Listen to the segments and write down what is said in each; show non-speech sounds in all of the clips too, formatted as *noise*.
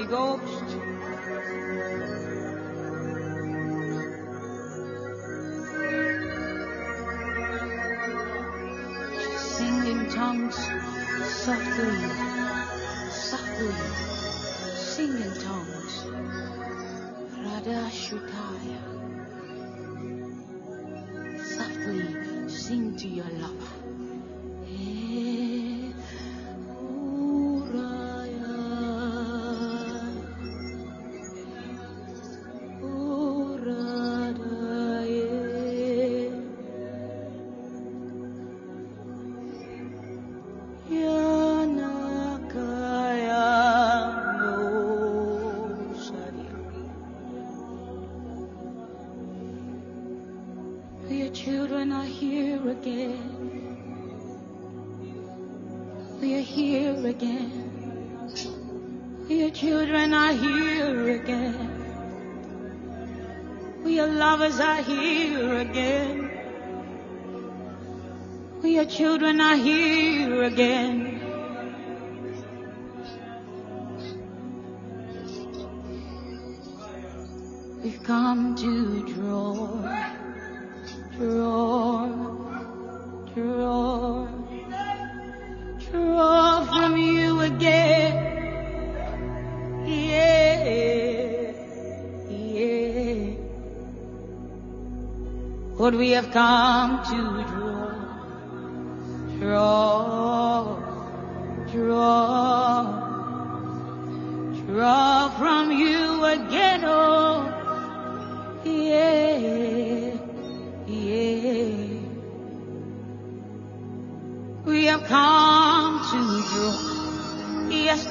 Holy Ghost. Sing in tongues softly, softly. Sing in tongues. Radhashutaya. Softly sing to your lover. not here again. We've come to draw, draw, draw, draw from you again. Yeah, yeah. What we have come to draw.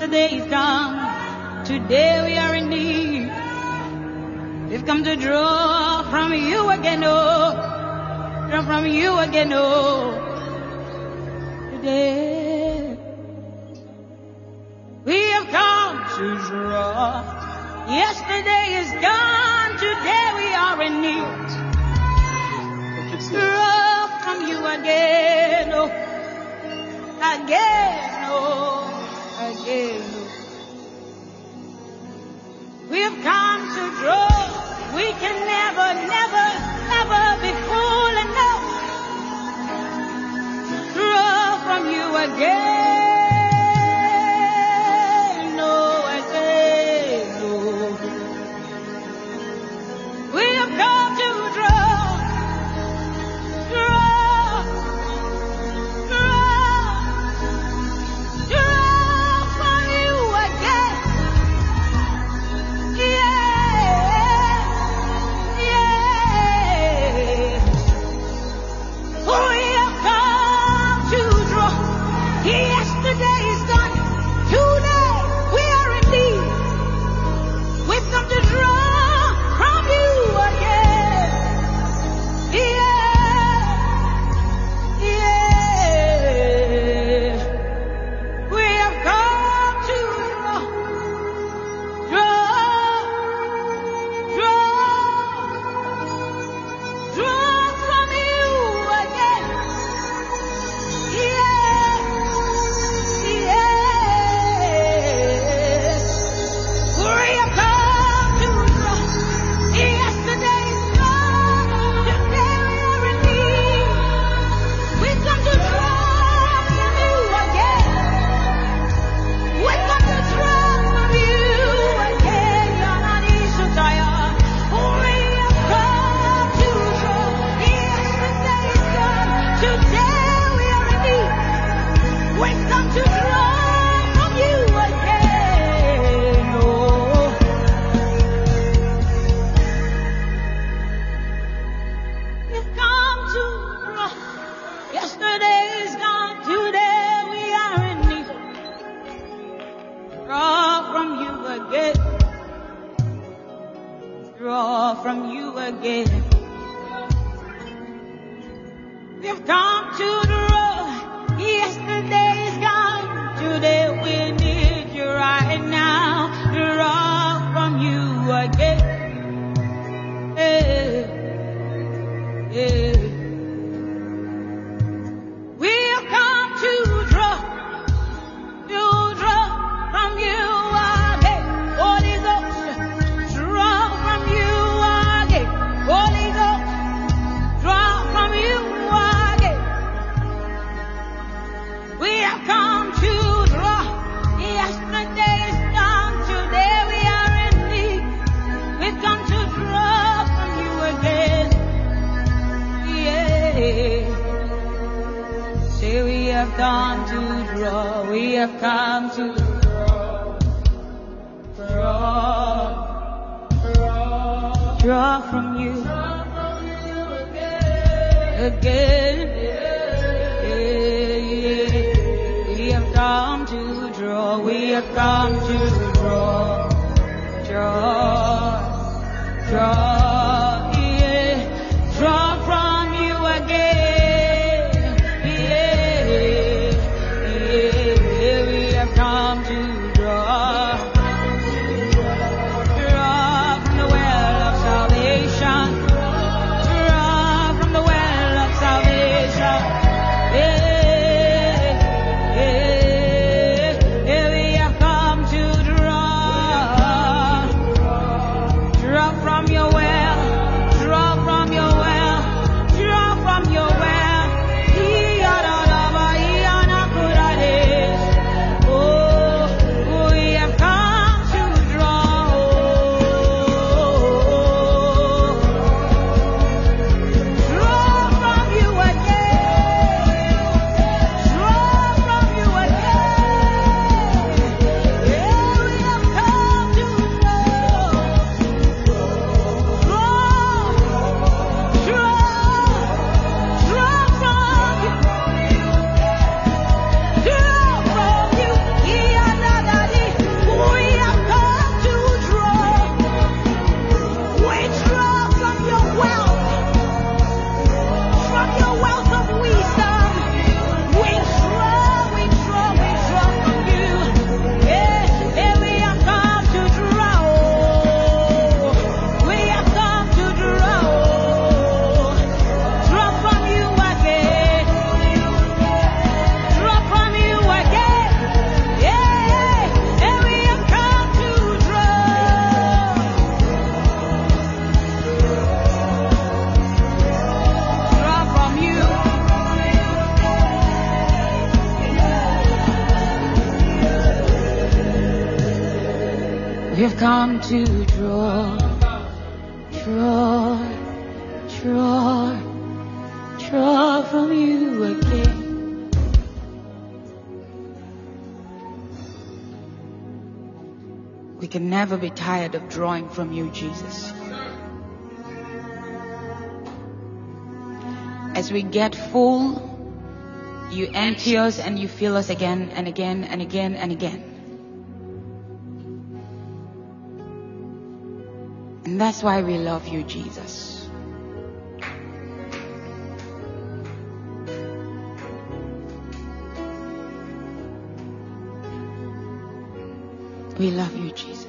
today is gone. Today we are in need. We've come to draw from you again, oh. Draw from you again, oh. Today. never be tired of drawing from you, Jesus. As we get full, you empty us and you fill us again and again and again and again. And that's why we love you, Jesus. We love you, Jesus.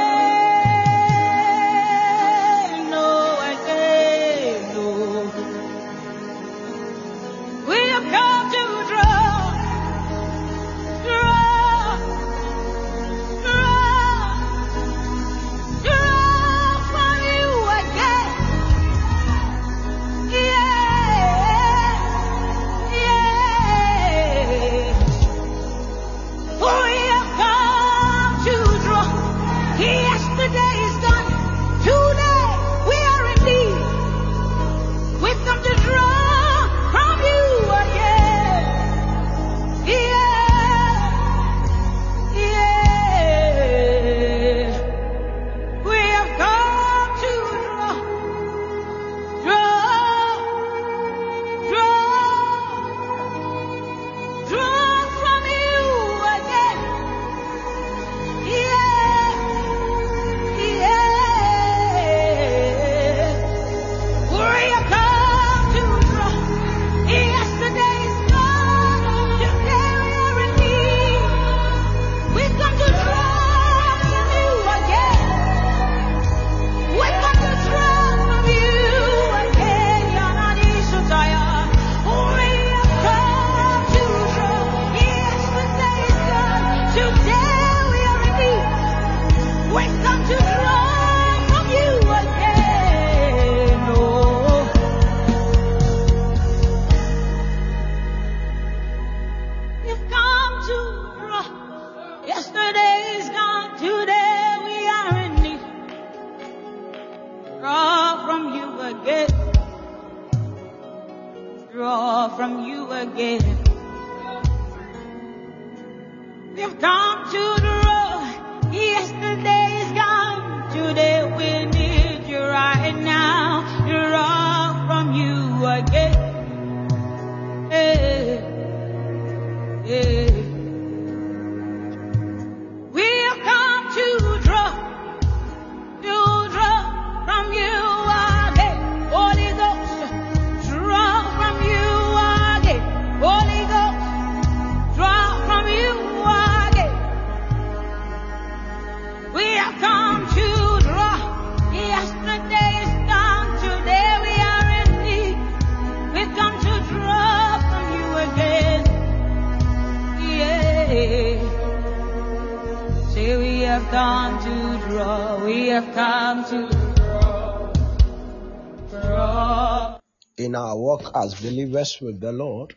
As believers with the Lord,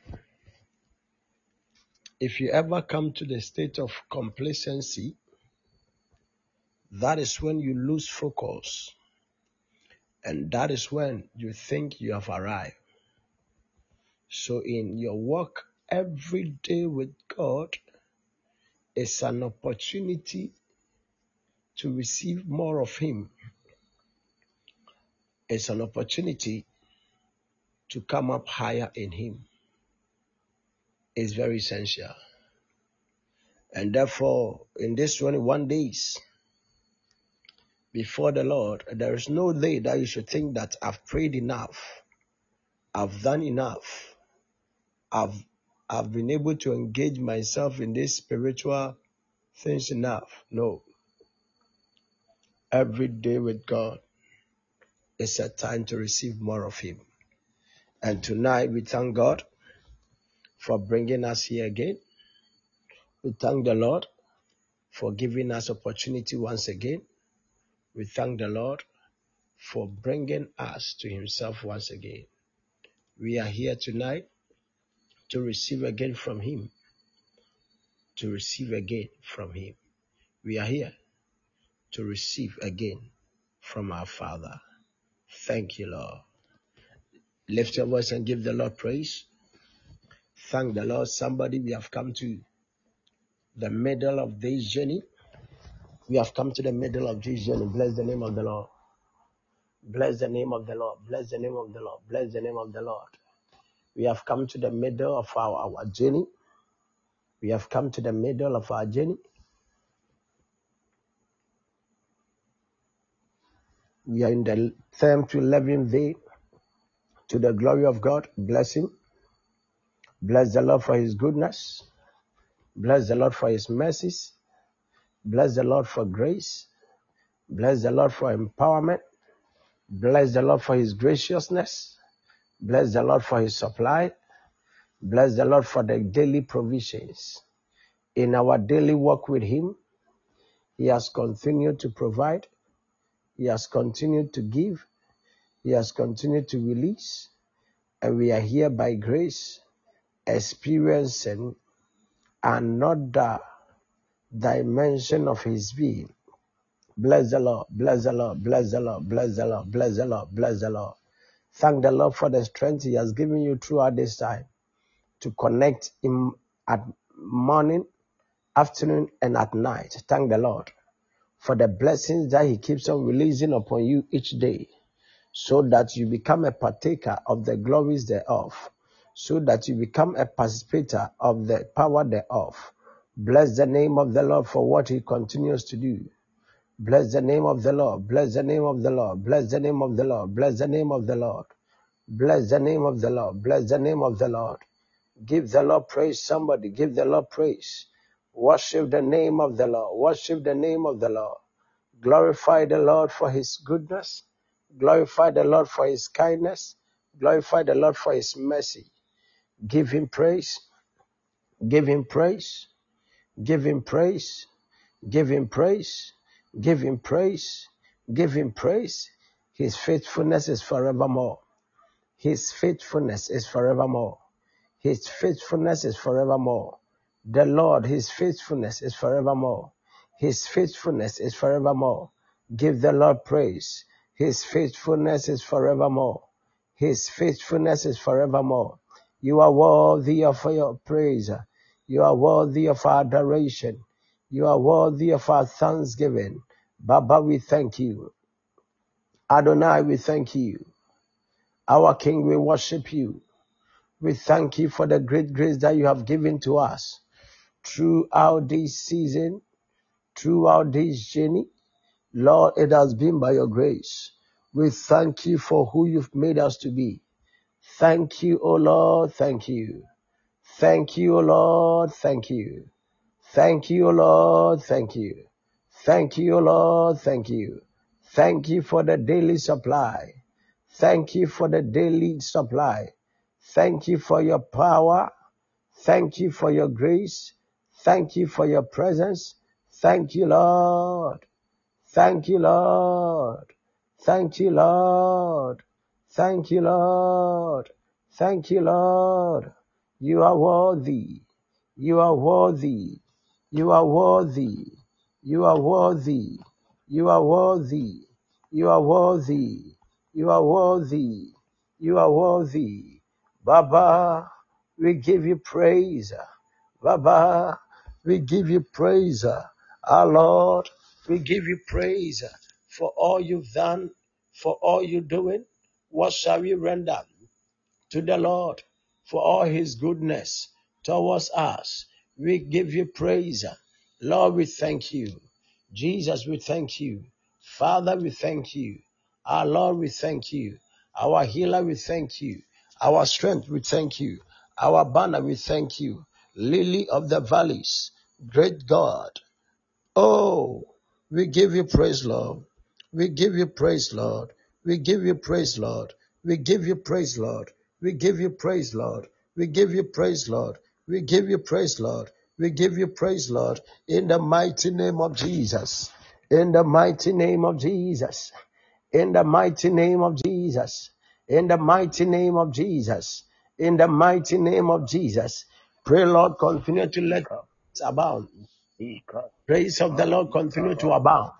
if you ever come to the state of complacency, that is when you lose focus. And that is when you think you have arrived. So, in your walk every day with God, is an opportunity to receive more of Him. It's an opportunity to come up higher in Him is very essential. And therefore, in this 21 days before the Lord, there is no day that you should think that I've prayed enough, I've done enough, I've, I've been able to engage myself in these spiritual things enough. No. Every day with God is a time to receive more of Him. And tonight we thank God for bringing us here again. We thank the Lord for giving us opportunity once again. We thank the Lord for bringing us to Himself once again. We are here tonight to receive again from Him, to receive again from Him. We are here to receive again from our Father. Thank you, Lord. Lift your voice and give the Lord praise. Thank the Lord. Somebody, we have come to the middle of this journey. We have come to the middle of this journey. Bless the name of the Lord. Bless the name of the Lord. Bless the name of the Lord. Bless the name of the Lord. We have come to the middle of our, our journey. We have come to the middle of our journey. We are in the 10th to 11th day to the glory of God. Bless Him. Bless the Lord for His goodness. Bless the Lord for His mercies. Bless the Lord for grace. Bless the Lord for empowerment. Bless the Lord for His graciousness. Bless the Lord for His supply. Bless the Lord for the daily provisions. In our daily walk with Him, He has continued to provide. He has continued to give. He has continued to release. And we are here by grace, experiencing another dimension of His being. Bless the Lord, bless the Lord, bless the Lord, bless the Lord, bless the Lord, bless the Lord. Thank the Lord for the strength He has given you throughout this time to connect in at morning, afternoon, and at night. Thank the Lord for the blessings that He keeps on releasing upon you each day, so that you become a partaker of the glories thereof, so that you become a participator of the power thereof. Bless the name of the Lord for what He continues to do. Bless the name of the Lord. Bless the name of the Lord. Bless the name of the Lord. Bless the name of the Lord. Bless the name of the Lord. Bless the name of the Lord. Give the Lord praise. Somebody give the Lord praise. Worship the name of the Lord. Worship the name of the Lord. Glorify the Lord for his goodness. Glorify the Lord for his kindness. Glorify the Lord for his mercy. Give him praise. Give him praise. Give him praise. Give him praise. Give him praise. Give him praise. His faithfulness is forevermore. His faithfulness is forevermore. His faithfulness is forevermore. The Lord, His faithfulness is forevermore. His faithfulness is forevermore. Give the Lord praise. His faithfulness is forevermore. His faithfulness is forevermore. You are worthy of your praise. You are worthy of our adoration. You are worthy of our thanksgiving. Baba, we thank you. Adonai, we thank you. Our King, we worship you. We thank you for the great grace that you have given to us throughout this season, throughout this journey. Lord, it has been by your grace. We thank you for who you've made us to be. Thank you, O Lord. Thank you. Thank you, O Lord. Thank you. Thank you, O Lord. Thank you. Thank you, O Lord. Thank you. Thank you for the daily supply. Thank you for the daily supply. Thank you for your power. Thank you for your grace. Thank you for your presence. Thank you, Lord. Thank you, Lord. Thank you, Lord. Thank you, Lord. Thank you, Lord. You are worthy. You are worthy. You are worthy. You are worthy. You are worthy. You are worthy. You are worthy. You are worthy. Baba, we give you praise. Baba, we give you praise. Our Lord, we give you praise for all you've done, for all you're doing. What shall we render to the Lord for all his goodness towards us? We give you praise. Lord, we thank you. Jesus, we thank you. Father, we thank you. Our Lord, we thank you. Our healer, we thank you. Our strength, we thank you. Our banner, we thank you. Lily of the valleys, great God. Oh, we give you praise, Lord. We give you praise, Lord. We give you praise, Lord. We give you praise, Lord. We give you praise, Lord. We give you praise, Lord. We give you praise, Lord. We give you praise, Lord. In the mighty name of Jesus. In the mighty name of Jesus. In the mighty name of Jesus. In the mighty name of Jesus. In the mighty name of Jesus. Pray, Lord, continue to let us abound. Grace of the Lord continue to abound.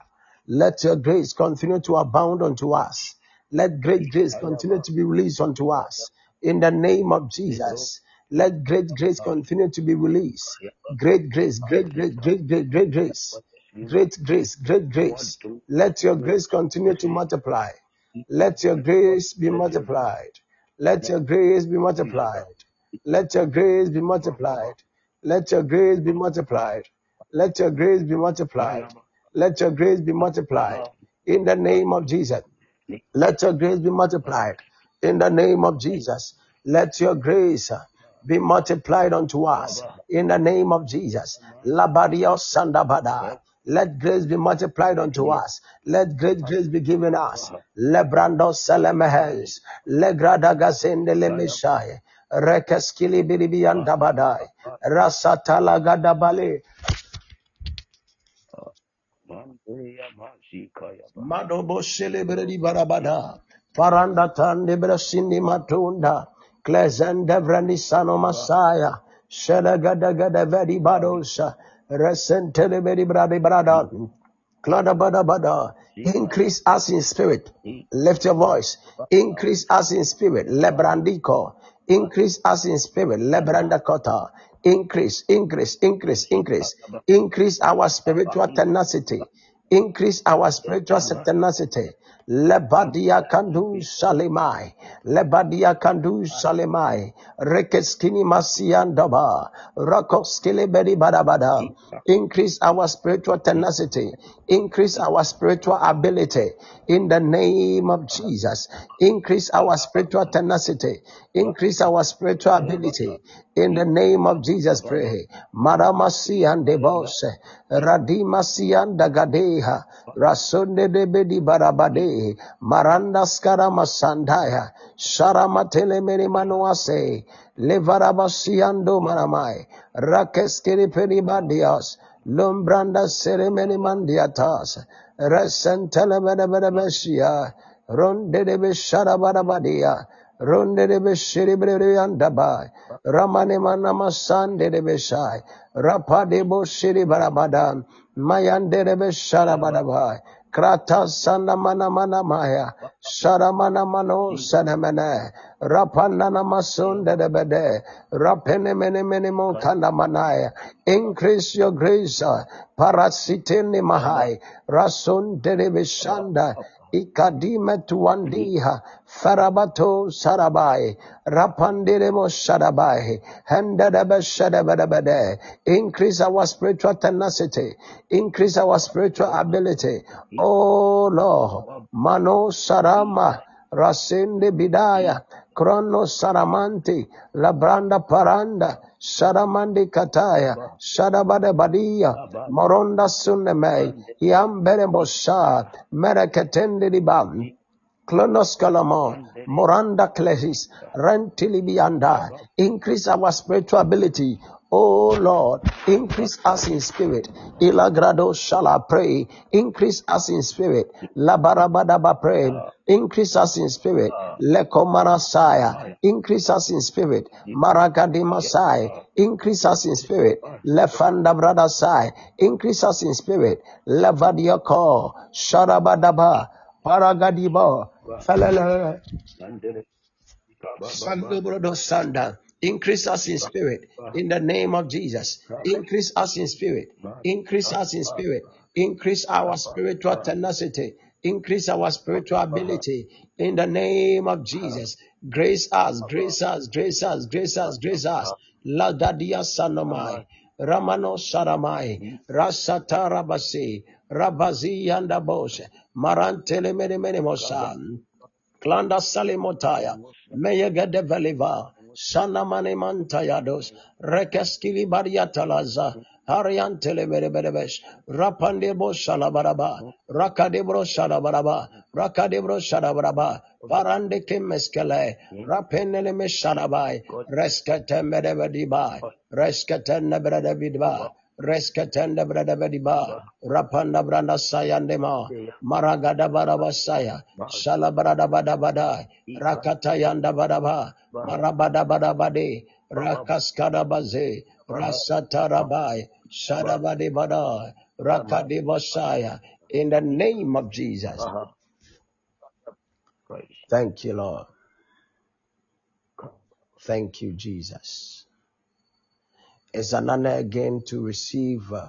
Let your grace continue to abound unto us. Let great grace continue to be released unto us. In the name of Jesus. Let great grace continue to be released. Great grace, great grace, great great great grace. Great grace, great grace. Let your grace continue to multiply. Let your grace be multiplied. Let your grace be multiplied. Let your grace be multiplied. Let your grace be multiplied. Let your grace be multiplied. Let your grace be multiplied. In the name of Jesus. Let your grace be multiplied. In the name of Jesus. Let your grace uh, be multiplied unto us. In the name of Jesus. Labadio Sandabada. Let grace be multiplied unto us. Let great grace be given us. Lebrando Selemehes. Legradagazende Lemeshai. Rekeskili Biribiandabadai. Rasatala Gadabale. Madobo celebrity barabada. Paranda tande brasindi matunda. Klezende vrani sano masaya. Shela gada vedi badosa. Resentele vedi bradi brada. Klada bada bada. Increase us in spirit. Lift your voice. Increase us in spirit. Lebrandiko. Increase us in spirit. Lebranda kota. Increase, increase, increase, increase. Increase our spiritual tenacity. Increase our spiritual tenacity. Lebadia kandu salimai. Lebadia kandu salimai. Rekeskini masiandaba. Rokoskele bedi badabada. Increase our spiritual tenacity. Increase our spiritual ability. In the name of Jesus. Increase our spiritual tenacity. Increase our spiritual ability. In the name of Jesus, pray. Maramasi and debose. Radimasi and dagadeha. Rasunde de bedi barabade. Maranda skara masandaya. Sharamatele meni manuase. Levarabasi ando maramai. Rakeskiri peribadias. Lumbranda seremeni mandiatas. Resentele bede bede besia. Ronde de beshara barabadia. Ronde de beshiri bere andabai. Ramane manama de beshai. Rapa de boshiri barabada. Mayande de beshara barabai. Krata sanda mana mana maya. Shara mana mano sanamene. Rapanda namasunda de bede. Rapene mene mene mo kanda manaya. Increase your grace. Parasitini Parasitene mahai. Rasun de beshanda. Ikadime tuandiha farabato sarabai rapandiremo shadabai shadabadabade increase our spiritual tenacity increase our spiritual ability. Oh Lord mano sarama rasinde bidaya krono saramanti labranda paranda Sharamandi Kataya, Shadabada Badia, Moronda Suneme, Yambere Bosha, Merakatende Dibam, Klonos Kalamo, Moranda Klesis, Rentilibianda. Increase our spiritual ability. Oh Lord, increase us in spirit. Ilagrado shall I pray. Increase us in spirit. Labarabadaba pray. Increase us in spirit. Lekomarasaya. Increase us in spirit. Maragadi Masai. Increase us in spirit. Lefanda brother sai. Increase us in spirit. Levadiako. Sharabadaba. Paragadiba. Falala. Sandobrodo Sanda. Increase us in spirit. In the name of Jesus. Increase us in spirit. Increase us in spirit. Increase our spiritual tenacity. Increase our spiritual ability. In the name of Jesus. Grace us, grace us, grace us, grace us, grace us. Lagadia Sanomai. Ramano Saramai. Rasata Rabasi. Rabazi Yandabos. Marantele Mene Mene Mosan. Klanda salimotaya. Meyegede veliva. Sana mane mantayados. Rekeskili bariatalaza. Harian telebereberebesh. Rapandebo shalabaraba. Rakadebro shalabaraba. Rakadebro shalabaraba. Parande kemeskele. Rapenele mesharabai. Reskete medebedibai. Reskete nebedebidibai. Reskatenda brada bediba. Ba, Rapanda branda sayandema. Maragada barabasaya. Ba, Shala brada bada bada. Iba, Rakatayanda badaba. Ba, Marabada bada bade. Ba, Ba, Rakaskada baze. Ba, Rasatarabai. Ba, Shadabadi bada. Basaya. In the name of Jesus. Uh-huh. Christ. Thank you, Lord. Thank you, Jesus. It's an honor again to receive uh,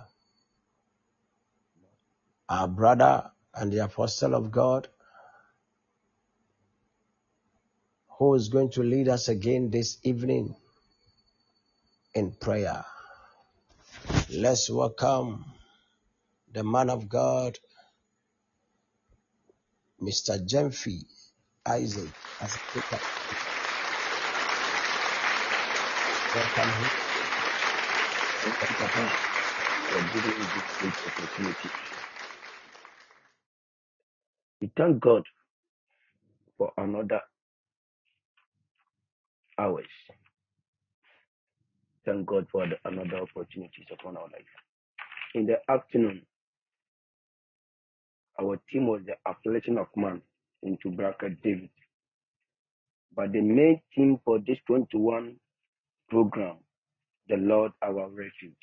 our brother and the apostle of God who is going to lead us again this evening in prayer. Let's welcome the man of God, Mr. Gyamfi Isaac, as a. Welcome him. Thank. We thank God for another hours. Thank God for the, another opportunities upon our life. In the afternoon, our team was the affliction of man into bracket David. But the main theme for this 21 program, the Lord our refuge.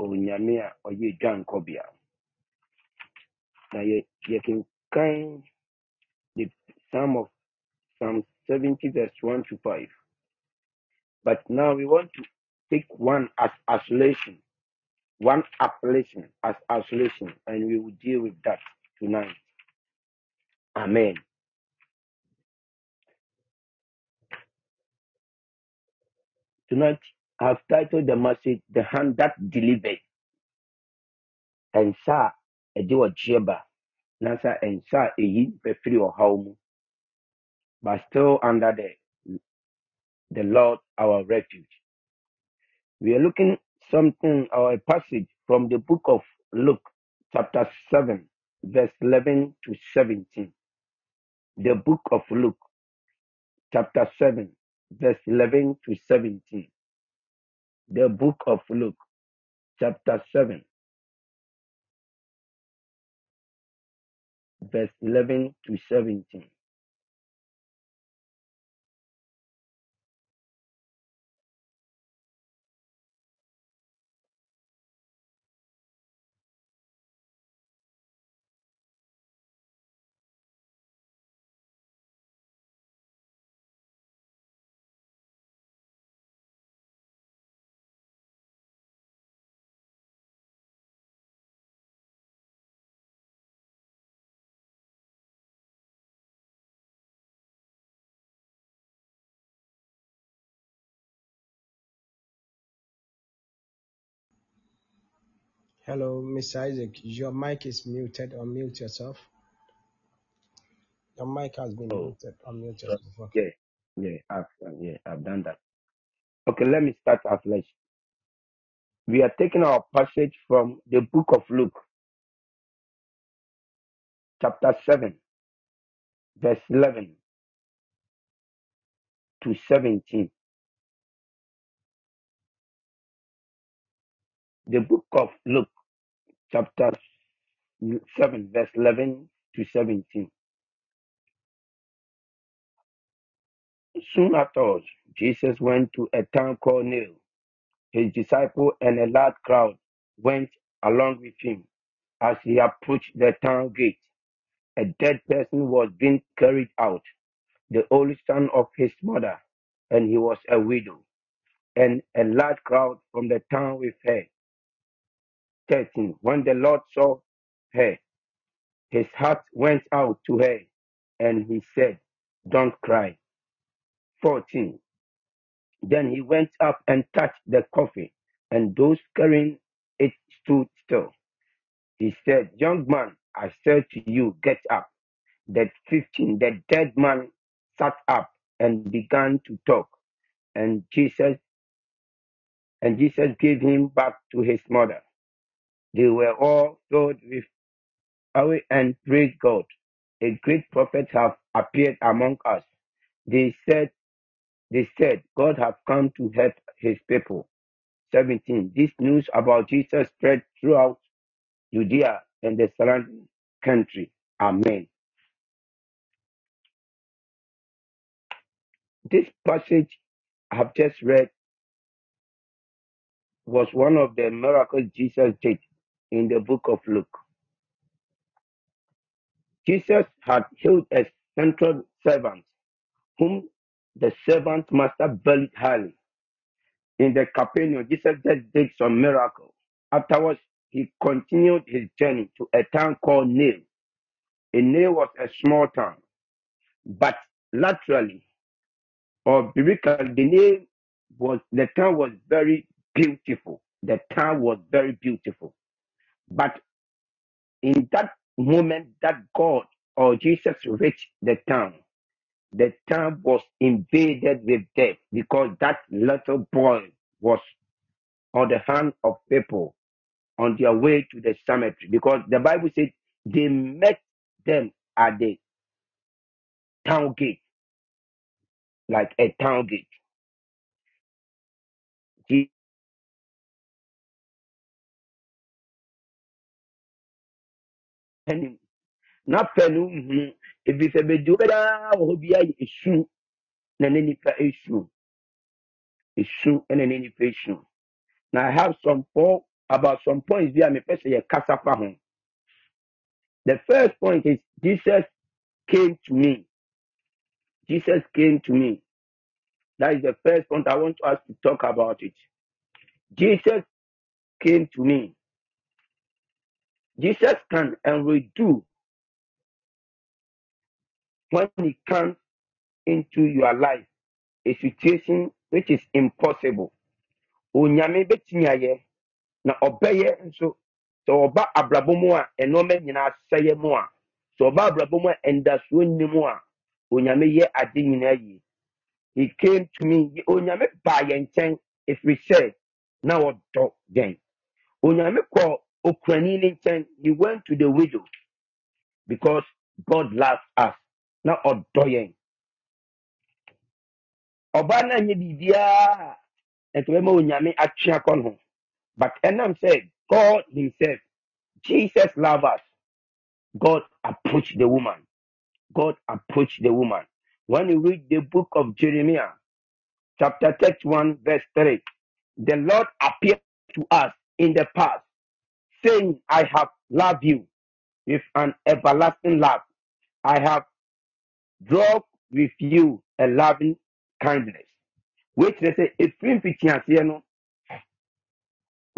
Onyame a ɔyɛ dwankɔbea. Na yɛ yɛkenkan the Psalm of Psalm 70 verse 1 to 5. But now we want to take one as isolation, one appellation as isolation, and we will deal with that tonight. Amen. Tonight, I've titled the message The Hand That Delivered. And sa ɛde ɔgyeɛ ba na sa nsa a ɛyi bɛfiri ɔhaw mu, but still under the the Lord our refuge. We are looking something or a passage from the book of Luke, chapter 7, verse 11 to 17. The book of Luke, chapter 7, verse 11 to 17. The book of Luke, chapter 7, verse 11 to 17. Hello, Mr. Isaac. Your mic is muted. Unmute yourself. Your mic has been Oh, muted. Unmute uh, yourself. Okay. yeah, yeah, I've, uh, yeah, I've done that. Okay, let me start afresh. We are taking our passage from the book of Luke, chapter 7, verse 11 to 17. The book of Luke, chapter 7, verse 11 to 17. Soon afterwards, Jesus went to a town called Nain. His disciple and a large crowd went along with him. As he approached the town gate, a dead person was being carried out, the only son of his mother, and he was a widow. And a large crowd from the town with her. 13. When the Lord saw her, his heart went out to her, and he said, Don't cry. 14. Then he went up and touched the coffin, and those carrying it stood still. He said, Young man, I said to you, get up. That 15, the dead man sat up and began to talk. And Jesus and Jesus gave him back to his mother. They were all filled with awe and praised God. A great prophet have appeared among us. They said, they said, God have come to help his people. 17. This news about Jesus spread throughout Judea and the surrounding country. Amen. This passage I have just read was one of the miracles Jesus did in the book of Luke. Jesus had healed a central servant whom the servant master valued highly. In the Capernaum, Jesus just did some miracle. Afterwards, he continued his journey to a town called Nain. A Nain was a small town, but laterally or biblically, the name was the town was very beautiful. The town was very beautiful. But in that moment that God or Jesus reached the town, the town was invaded with death because that little boy was on the hand of people on their way to the cemetery. Because the Bible said they met them at the town gate, like a town gate. Jesus na fɛ no nhunu mhm, ebi sɛ bedi obiara wɔ hɔ biara yɛ esu na ne nipa esu. Esu ɛna ne nipa esu. Na i have some four about some points bi a mepɛ sɛ yɛ kasa fa ho. The first point is jesus came to me. Jesus came to me. That is the first point i want us to talk about it. Jesus came to me jesus can and will do when he comes into your life a situation which is impossible. Onyame betumi ayɛ na ɔbɛyɛ nso sɛ ɔba abrabɔ mu a ɛnɔɔma nyinaa sɛyɛ mu a sɛ ɔba abrabɔ mu a ɛndasuo nni a onyame yɛ ade nyinaa yie. He came to me onyame baa yɛn nkyɛn ɛfiri sɛ na ɔdɔ yɛn. Onyame kɔ ne nkyɛn he went to the widow because god loves us na ɔdɔ yɛn ɔbaa no anyɛ biribiara a ɛsɛ bɛma onyame atwe akɔ no ho. But ɛnam said, god himself jesus love us. God approached the woman. God approached the woman. When you read the book of jeremiah chapter 31 verse 3 the lord appeared to us in the past saying i have loved you. With an everlasting love. I have drawn with you a loving kindness. Which they say ɛfiri mfitiaseɛ no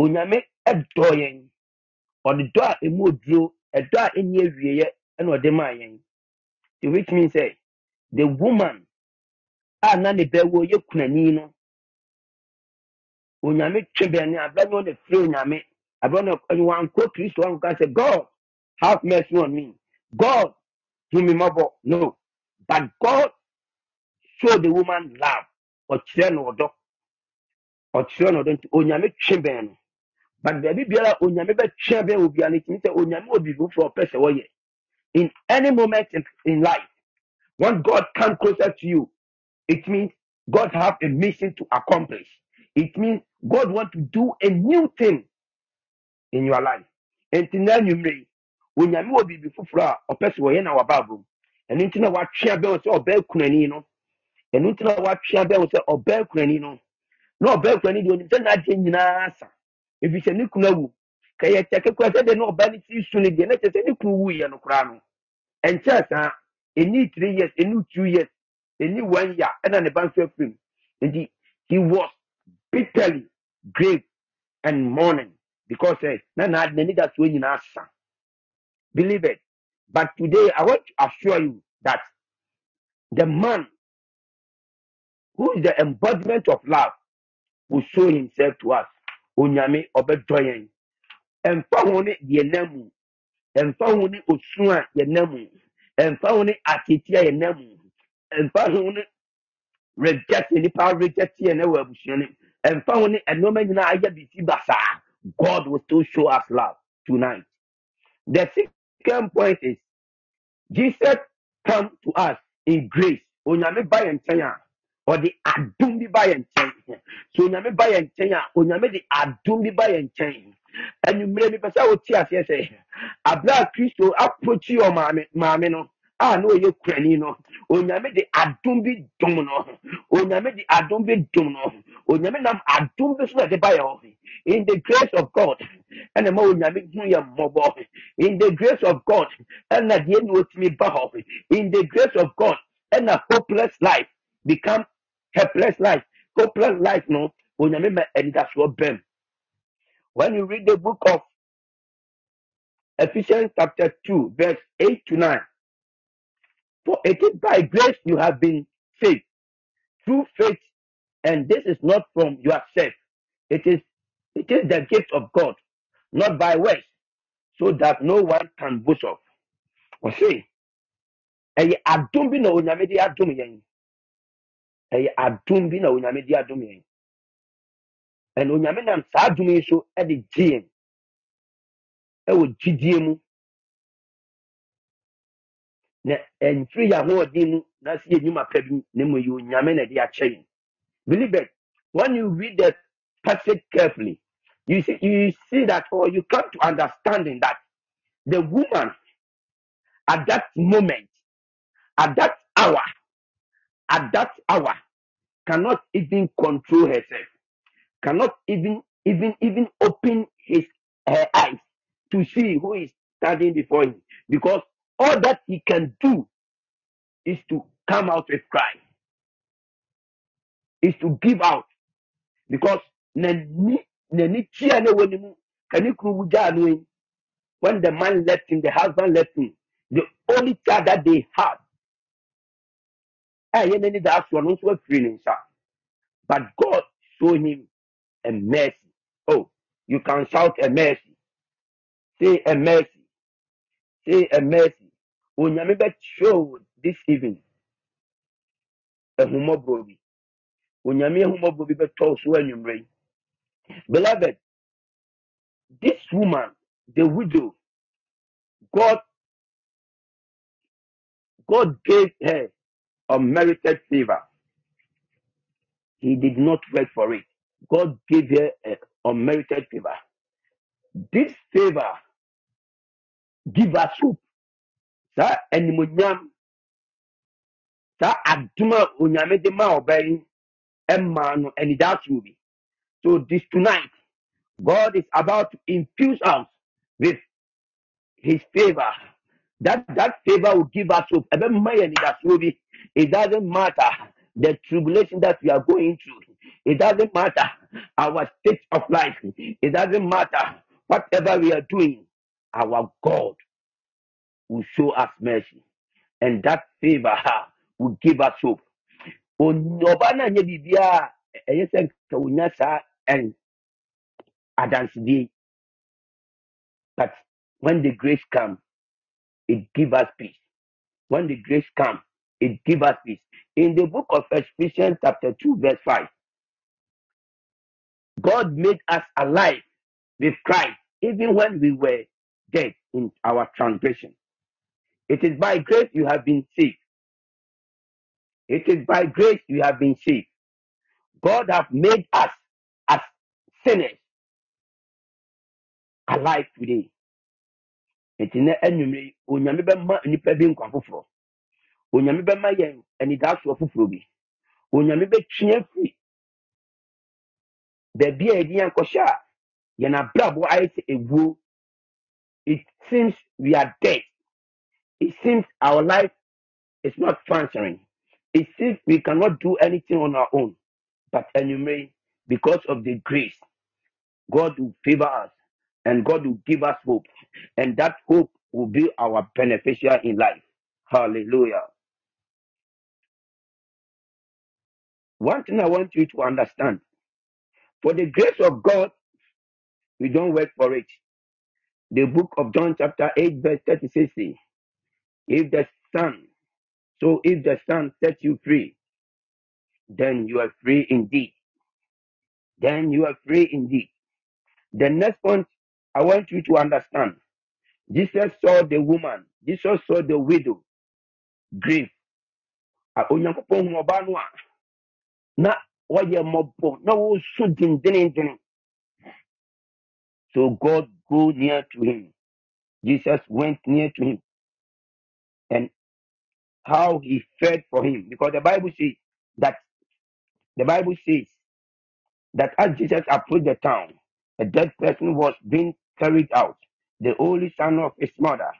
onyame ɛdɔ yɛn. Ɔde dɔ a ɛmu oduro ɛdɔ a ɛnyɛ awieeɛ ɛna ɔde maa yɛn. Nti which means sɛ the woman a na ne bɛwɔ yɛ kunani no onyame twe bɛn ne abɛ no na firi onyame abɛ no wankɔ kristo wanka sɛ god have mercy on me. God hu me mmɔbɔ no. But god show the woman love. Ɔkyerɛ no ɔdɔ ɔkyerɛ no ɔdɔ nti onyame twe bɛn no but baabi biara onyame bɛtwe bɛn wɔ biara no tumi sɛ onyame wɔ biribi a ɔpɛ sɛ wɔyɛ in any moment in, in life when god come closer to you it means god have a mission to accomplish. It means god want to do a new thing in your life. Nti na yi onyame wɔ biribi foforɔ a ɔpɛ sɛ wɔyɛ na waba abom ɛno nti na watwea bɛn sɛ ɔbaa kunani no ɛno nti na watwea bɛn sɛ ɔbaa kunani no na ɔbaa kunani deɛ onim sɛ n'adeɛ nyinaa asa ɛfiri sɛ ne kunu awu ka yɛkyɛ kekora sɛ deɛ na ɔbaa no si su no deɛ na kyerɛ sɛ ne kunu no koraa no. Ɛnkyɛ saa ɛni three years ɛni two years ɛni one year ɛna ne ba nso afirim he was bitterly grave and mourning because eh, na na n'ani da soɔ nyinaa sa believe it. But today i want to assure you that the man who is the embodiment of love will show himself to us. Onyame ɔbɛdɔ yɛn ɛmfa ho ne deɛ nam mu ne a yɛnam mu ɛmfa ho ne atete a yɛnam mu ɛmfa ho ne reject nipa reject yɛn ɛwɔ abusua no mu ɛmfa ho ne ɛnneɛma nyinaa god will still show us love tonight. The second point is jesus come to us in grace. Onyame ba yɛn nkyɛn a ɔde adum bi ba yɛn nkyɛn. So onyame ba yɛn nkyɛn a onyame de adum bi ba yɛn nkyɛn. Anwummerɛ mi pɛ sɛ wote aseɛ sɛ abere a kristo approchi ɔ maame maame no a na ɔyɛ kurani no onyame de adum bi dum no. Oh, onyame de adum bi dum no. Oh, onyame nam adum bi so na ɛde ba yɛn hɔ in the grace of god ɛna ma onyame hu yɛ mmɔbɔ in the grace of god ɛna deɛ na otumi ba hɔ in the grace of god ɛna hopeless life become helpless life. Hopeless life no. Onyame ma anidasoɔ bɛm when you read the book of Ephesians chapter 2, verse 8 to 9. For it is by grace you have been saved through faith, and this is not from yourself. It is it is the gift of God, not by works, so that no one can boast of. Ɔse, ɛyɛ adom bi na onyame de adom yɛn. Ɛyɛ adom bi na onyame de adom yɛn. And onyame nam saa adom yi so de gye ɛwɔ gyidie mu na ɛmfiri yɛn ahoɔden mu na sɛ yɛ pa bi na mmom ɛyɛ onyame na. When you read the passage carefully, you see, you see that, or you come to understanding that the woman at that moment, at that hour, at that hour, cannot even control herself, cannot even, even, even open his her eyes to see who is standing before him, because all that he can do is to come out with cry, is to give out, because When the man left him, the husband left him, the only child that they had, eh, yẹn ní that one nso afiri ne nsa. but God showed him a mercy. Oh, you can shout a mercy. Say a mercy. Say a mercy. Onyame bɛ show this evening ehumɔborɔ bi. Onyame ehumɔborɔ bi bɛ tɔ so anwummerɛ yi. Beloved, this woman, the widow, God, God gave her unmerited favor. He did not work for it. God gave her a unmerited favor. This favor give us hope. Saa animonyam, saa adom onyame de ma ɔbaa yi ɛmaa no anidasoɔ bi. So this tonight, God is about to infuse us with his favor. That that favor will give us hope. Ɛbɛma yɛn anidasoɔ bi. It doesn't matter the tribulation that we are going through. It doesn't matter our state of life. It doesn't matter whatever we are doing. Our God will show us mercy. and that favor ha, will give us hope. On- eh, eh, adansedie yi, but when the grace comes, it give us peace. When the grace comes, it give us peace. In the book of Ephesians chapter 2 verse 5, God made us alive with Christ even when we were dead in our transgression. It is by grace you have been saved. It is by grace you have been saved. God have made us as sinners alive today. nti na anwummerɛ yi onyame bɛma nnipa bi nkwa foforɔ onyame bɛma yɛn anidasoɔ foforɔ bi onyame bɛtwe yɛn firi baabi a yɛde yɛn kɔhyɛ a yɛn abrabɔ ayɛ sɛ ewuo it seems we are dead it seems our life is not functioning it seems we cannot do anything on our own. But anyway, because of the grace god will favor us and god will give us hope. And that hope will be our beneficial in life. Hallelujah. One thing i want you to understand. For the grace of God, we don't work for it. The book of John, chapter 8, verse 36 says, If the Son, so if the Son sets you free, then you are free indeed. Then you are free indeed. The next point I want you to understand Jesus saw the woman, Jesus saw the widow grieve. Ah, na so god go near to him jesus went near to him and how he fed for him. Because the bible says that the bible says that as jesus approached the town a dead person was being carried out the only son of his mother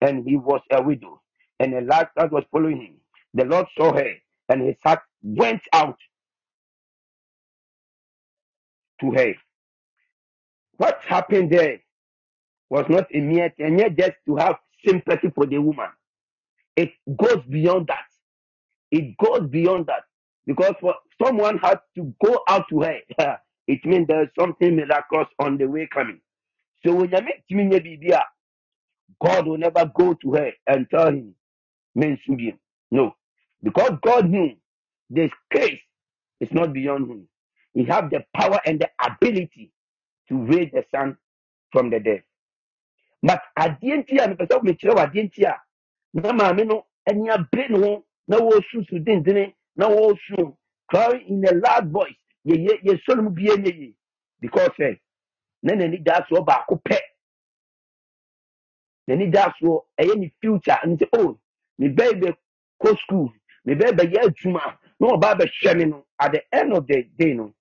and he was a widow and a large crowd was following him. The lord saw her and his heart went out to her. What happened there was not a mere thing, mere just to have sympathy for the woman. It goes beyond that. It goes beyond that. Because for someone had to go out to her, it means there's something miraculous on the way coming. So when you meet me, baby, God will never go to her and tell him, men. No. Because God knew this case is not beyond him. He have the power and the ability to raise the son from the dead. But adeɛ nti a mepɛ sɛ mekyerɛ na maame no ani abere ne ho na wɔresusu dendene na wɔresu crying in a loud voice. Yɛyɛ yɛsɔ no mu bie nyɛ yie because ɛ na n'ani da soɔ baako pɛ. N'ani da soɔ ɛyɛ ne future. Nti oh me bɛyɛ bɛ kɔ school. Me bɛyɛ bɛyɛ adwuma. Na ɔba bɛhwɛ me no at the end of the day no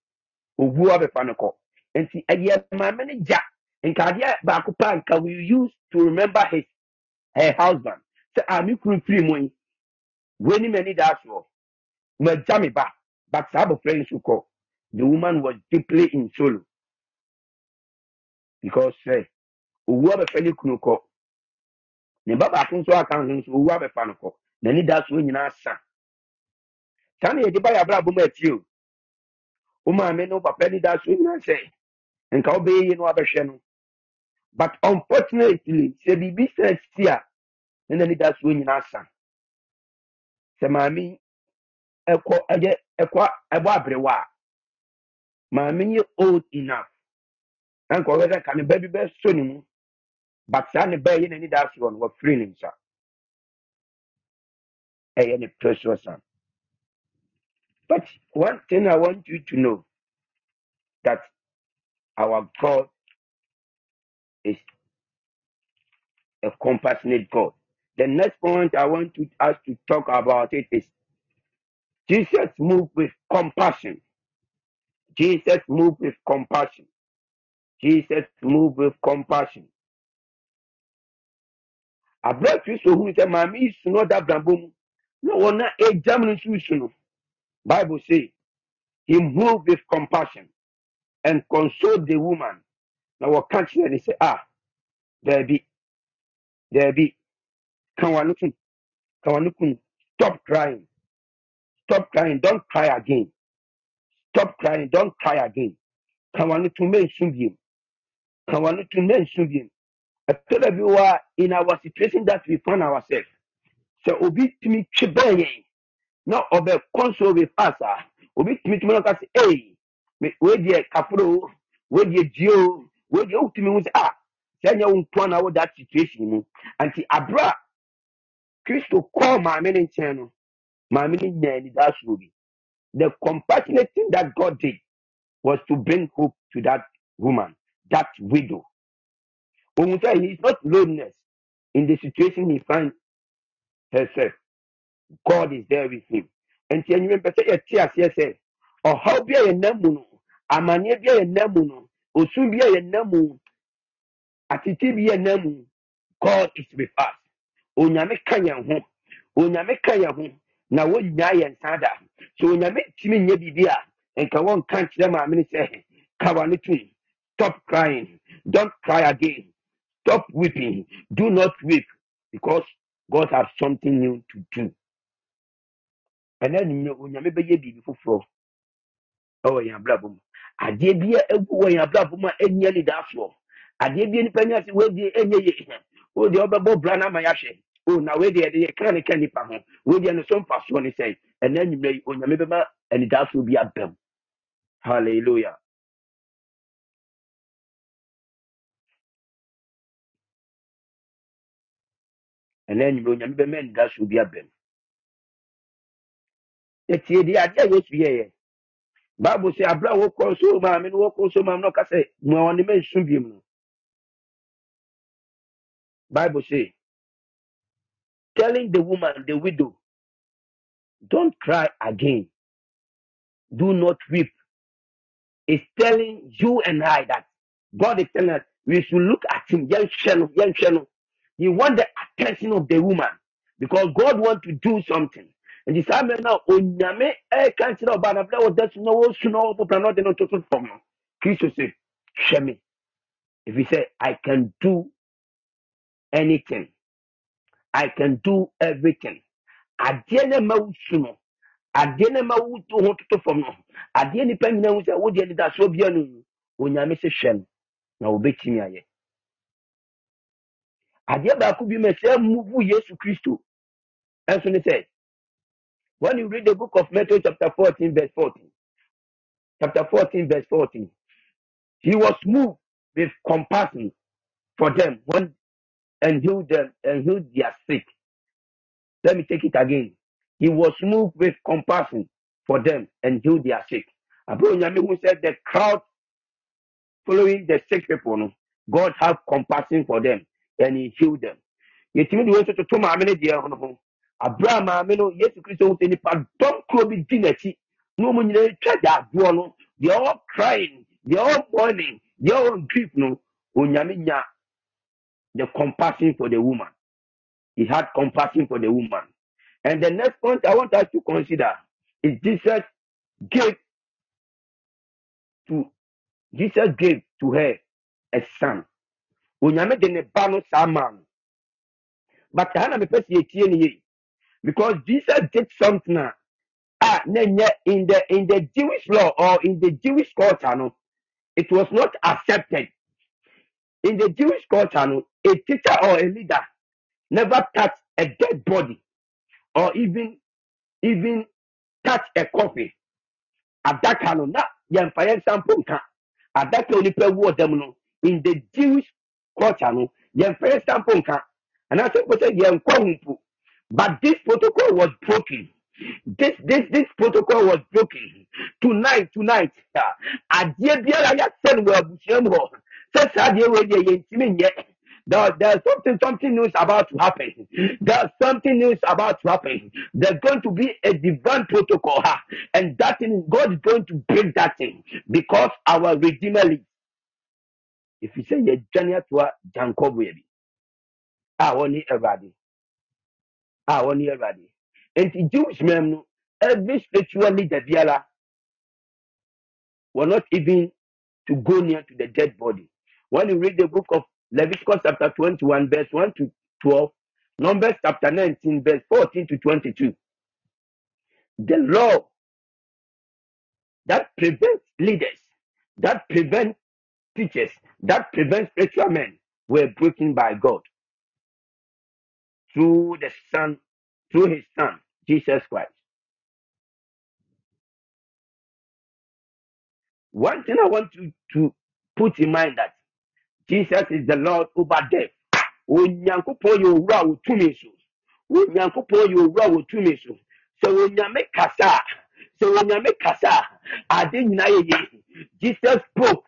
owu abɛfa no kɔ. Nti ɛyɛ maame no gya. Nkadeɛ baako pa nka we use to remember his her husband sɛ a me kuru firi mu yi wei ni m'ani da soɔ magya me ba. But saa abɔfra yi nso kɔ the woman was deeply in sorrow. Because sɛ owu abɛfa ne kunu kɔ ne ba baako nso aka ho nso owu abɛfa no kɔ n'ani da soɔ nyinaa sa. Saa na yɛde ba yɛ abrabɔ mu akyi o. Maame ne papa ani da soɔ nyinaa sɛ nka wobɛyɛ yie na wabɛhwɛ no. But unfortunately sɛ biribi sɛ si a ne n'ani da soɔ nyinaa sa sɛ maame ɛkɔ ɛyɛ ɛkɔ ɛbɔ aberewa a maame old enough. Na nka ɔbɛ sɛ ka ne ba bi bɛsɔ ne mu. But saa ne ba yɛ n'ani da soɔ no wɔfiri ne nsa ɛyɛ ne precious son but one thing i want you to know that our god is a compassionate god the next point i want to, us to talk about it is jesus moved with compassion. Jesus moved with compassion. Jesus moved with compassion. Abúlé kristo hu sɛ maame yi su no ɔda abrabɔ mu na wɔn na egyam no nso su no bible say he moved with compassion and consoled the woman. Na wɔka kyerɛ ne sɛ ah daabi daabi ka wano kun ka wano kun stop crying. Stop crying. Don't cry again. Stop crying. Don't cry again. Ka wano kun mɛ nsu biem ka wano kun mɛ nsu biem ɛtɔ da bi wɔ a in our situation that we find ourselves. Sɛ obi bɛn yɛn na ɔbɛ console with us a obi ee me- wei deɛ kaforo o wei deɛ die o wei deɛ wotumi hu sɛ ah wo nko na wɔ that situation mu anti abere a kristo kɔɔ maame ne nkyɛn no maame no nya anidasoɔ bi. The compassionate thing that god did was to bring hope to that woman that widow. Ohun sɛ he is not loneliness in the situation he find herself god is there with him. Nti enyim mpɛ sɛ yɛte aseɛ sɛ ɔhaw bi a yɛnam mu no amanneɛ bi a yɛnam mu no osu bi a atete bi a mu god is with us onyame ka yɛn ho. Onyame ka yɛn ho. Na wonyaa yɛn nsa da so onyame tumi nyɛ biribi a nka wɔnka nkyerɛ maame no sɛ kawa no tum stop crying. Don't cry again. Stop weeping. Do not weep because god has something new to do. Ɛnɛ nim onyame bɛyɛ biribi foforɔ ɛwɔ yɛn abrabɔ mu. Adeɛ bi a egu wɔ yɛn abrabɔ mu a ɛnyɛ ne daasoɔ adeɛ bi a nipa ni ase wɔadie ɛnyɛ yie o deɛ ɔbɛbɔ bra na ama yɛahwɛ o na wei deɛ yɛde yɛkra ne ka nipa ho. Wei deɛ no so mfasoɔ ne sɛn ɛnɛ nim yi onyame bɛma anidaasoɔ bi aba mu hallelujah ɛnɛ nim onyame bɛma anidaasoɔ bi aba mu etie deɛ adeɛ a yesu yɛɛyɛ bible sɛ abere a wɔkɔ so maame no wɔkɔ so maame no ɔka sɛ mua ɔne ma nsu biem no bible say telling the woman the widow don't cry again do not weep is telling you and I that God is telling us we should look at him. yɛnhwɛ no, yɛnhwɛ no. He want the attention of the woman because God want to do something. And the same now, onyame ɛka nkyerɛ ɔbaa na bere a ɔda so na wɔsu na ɔpopa na ɔde no toto fam no. Kristo sɛ, hwɛ me. If he say, I can do anything, I can do everything. Adeɛ na ma wusu no, adeɛ na ma wutu ho toto fam no, adeɛ nipa nyinaa hu sɛ wodeɛ ne da so bia no no, onyame sɛ hwɛ no na wobɛtumi ayɛ. adeɛ baako bi ma sɛ muvu yesu kristo ɛnso ne sɛ when you read the book of matthew chapter 14 verse 14 chapter 14 verse 14 he was moved with compassion for them when and healed them and healed their sick. Let me take it again. He was moved with compassion for them and healed their sick. Nyame hu said the crowd following the sick people no god have compassion for them and he healed them. Yɛtumi de wei nso toto maame no deɛ no ho. Abere a maame no yesu kristo ho sɛ nipa dɔm kuro bi di n'akyi. Na wɔn nyinaa atwa gyaagboɔ no they are all crying mourning grief no the compassion for the woman. He had compassion for the woman. And the next point i want us to consider is jesus gave to jesus gave to her a son. Ne but ha na mepɛ sɛ yɛtie ne because jesus did something ah, in the in the Jewish law or in the Jewish culture, no, it was not accepted. In the Jewish culture, a teacher or a leader never touch a dead body or even even touch a coffin. Adaka no na yɛmfa yɛn nsa mpo nka. Adaka a onipa wu wɔ no in the Jewish culture no yɛmfa yɛn mpo nka. Anaasɛ mpo sɛ yɛnkɔ ho mpo. But this protocol was broken. This this this protocol was broken. Tonight, tonight, ah, adeɛ biara yɛasɛ no wɔ abusua mu hɔ. Sɛ. There, there's something something news about to happen. There's something news about to happen. There's going to be a divine protocol, ah, and that thing God is going to break that thing because our Redeemer lives. If you say you're Johnny to Jacob, baby, ah, only everybody. a wɔne yɛ And the jewish men every spiritual leader biara were not even to go near to the dead body when you read the book of leviticus chapter 21 verse 1 to 12 numbers chapter 19 verse 14 to 22 the law that prevents leaders that prevents teachers that prevents spiritual men were broken by god through the son through his son jesus christ. One thing I want you to put in mind that Jesus is the Lord over death. Onyankopɔn yɛ owura a wotumi so. Onyankopɔn yɛ owura a wotumi so. Sɛ onyame kasa a, sɛ onyame kasa a, ade nyinaa yɛ yie. Jesus spoke.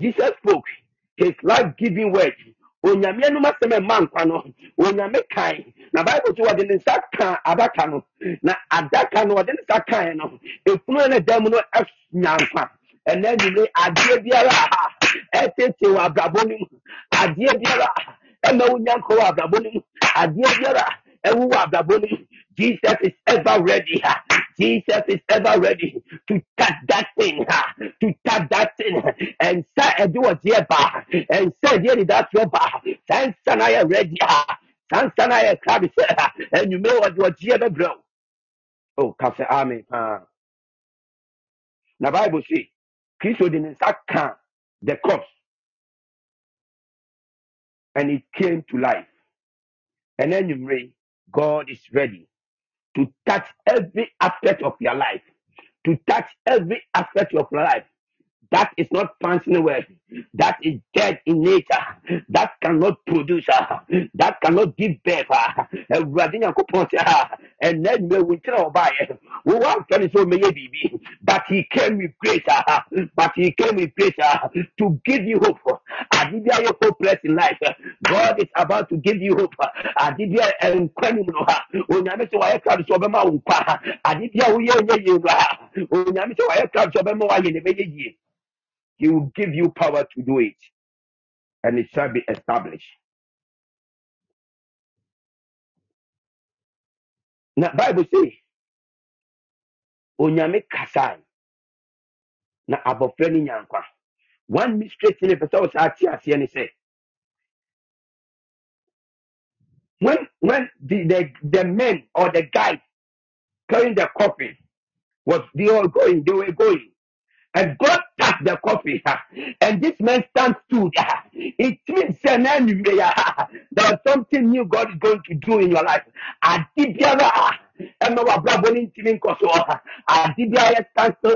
Jesus spoke his life-giving word. Onyame anum asɛm ɛma nkwa no, onyame kan. Na Bible sɛ wɔde ne nsa ka adaka no. Na adaka no wɔde ne nsa kan no, efunu ne dɛm no anya nkwa. Ɛnɛ nyine adeɛ biara a ɛtete wɔ abrabɔ mu, adeɛ biara ɛma wonya nkwa wɔ abrabɔ mu, adeɛ biara wɔ abrabɔ mu. Jesus is ever ready. ha. Jesus is ever ready to touch that thing, ha, to touch that thing. And say, and do what dear ba, and say, dear, that's your ba. San Sanaya ready, ha. San Sanaya crab, and you may what you are dear, bro. Oh, Cafe Army. Ah, now Bible say, Christ didn't can the corpse, and it came to life. And pray, God is ready to touch every aspect of your life, to touch every aspect of your life. That is not functioning well. That is dead in nature. That cannot produce. ah, That cannot give birth. ah. Awurade Nyankopɔn sɛ, ah, ɛnnɛ nnɛ wo nkyerɛ wo baeɛ. wo but he came with grace ah, but he came with grace ah, to give you hope ade bi ayɛ hopeless in life god is about to give you hope ade bi a nkwa nim no ha onyame sɛ wayɛ crowd sɛ ɔbɛma wo nkwa ha ade bi a woyɛ nyɛ yie no ha onyame sɛ wayɛ crowd sɛ ɔbɛma yie he will give you power to do it. And it shall be established. Na bible says, onyame kasae na abɔfra no nya nkwa one mystery thing wo saa te aseɛ ne sɛ when when the, the the men or the guys carrying the coffin was they were going they were going and God the coffin ah, and this man stands ah. it means say, na anwummerɛ yi, ah, there is something new God is going to do in your life. Ade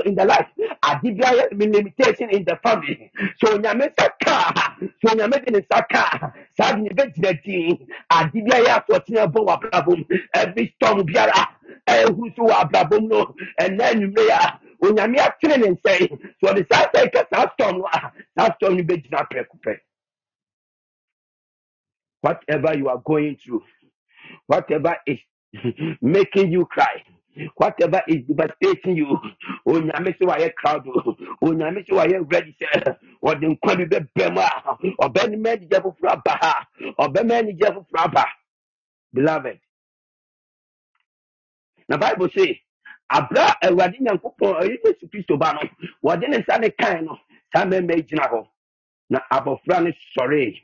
in the life. Limitation in the family. So onyame nsa ka. Ah, so onyame mu. Biara mu no a onyame atene ne whatever you are going through whatever is *laughs* making you cry. Whatever is devastating you *laughs* oh, onyame sɛ wayɛ crowd *laughs* oh, o onyame sɛ wayɛ ready sɛ ɔde nkwa bi bɛbɛ mu a ɔbɛnima anigye foforɔ aba ha. Ɔbɛma anigye foforɔ aba. Beloved. Na bible say abra a awurade nyankopɔn ɔyɛ yesu kristo ba no wɔde ne na abɔfra no sɔree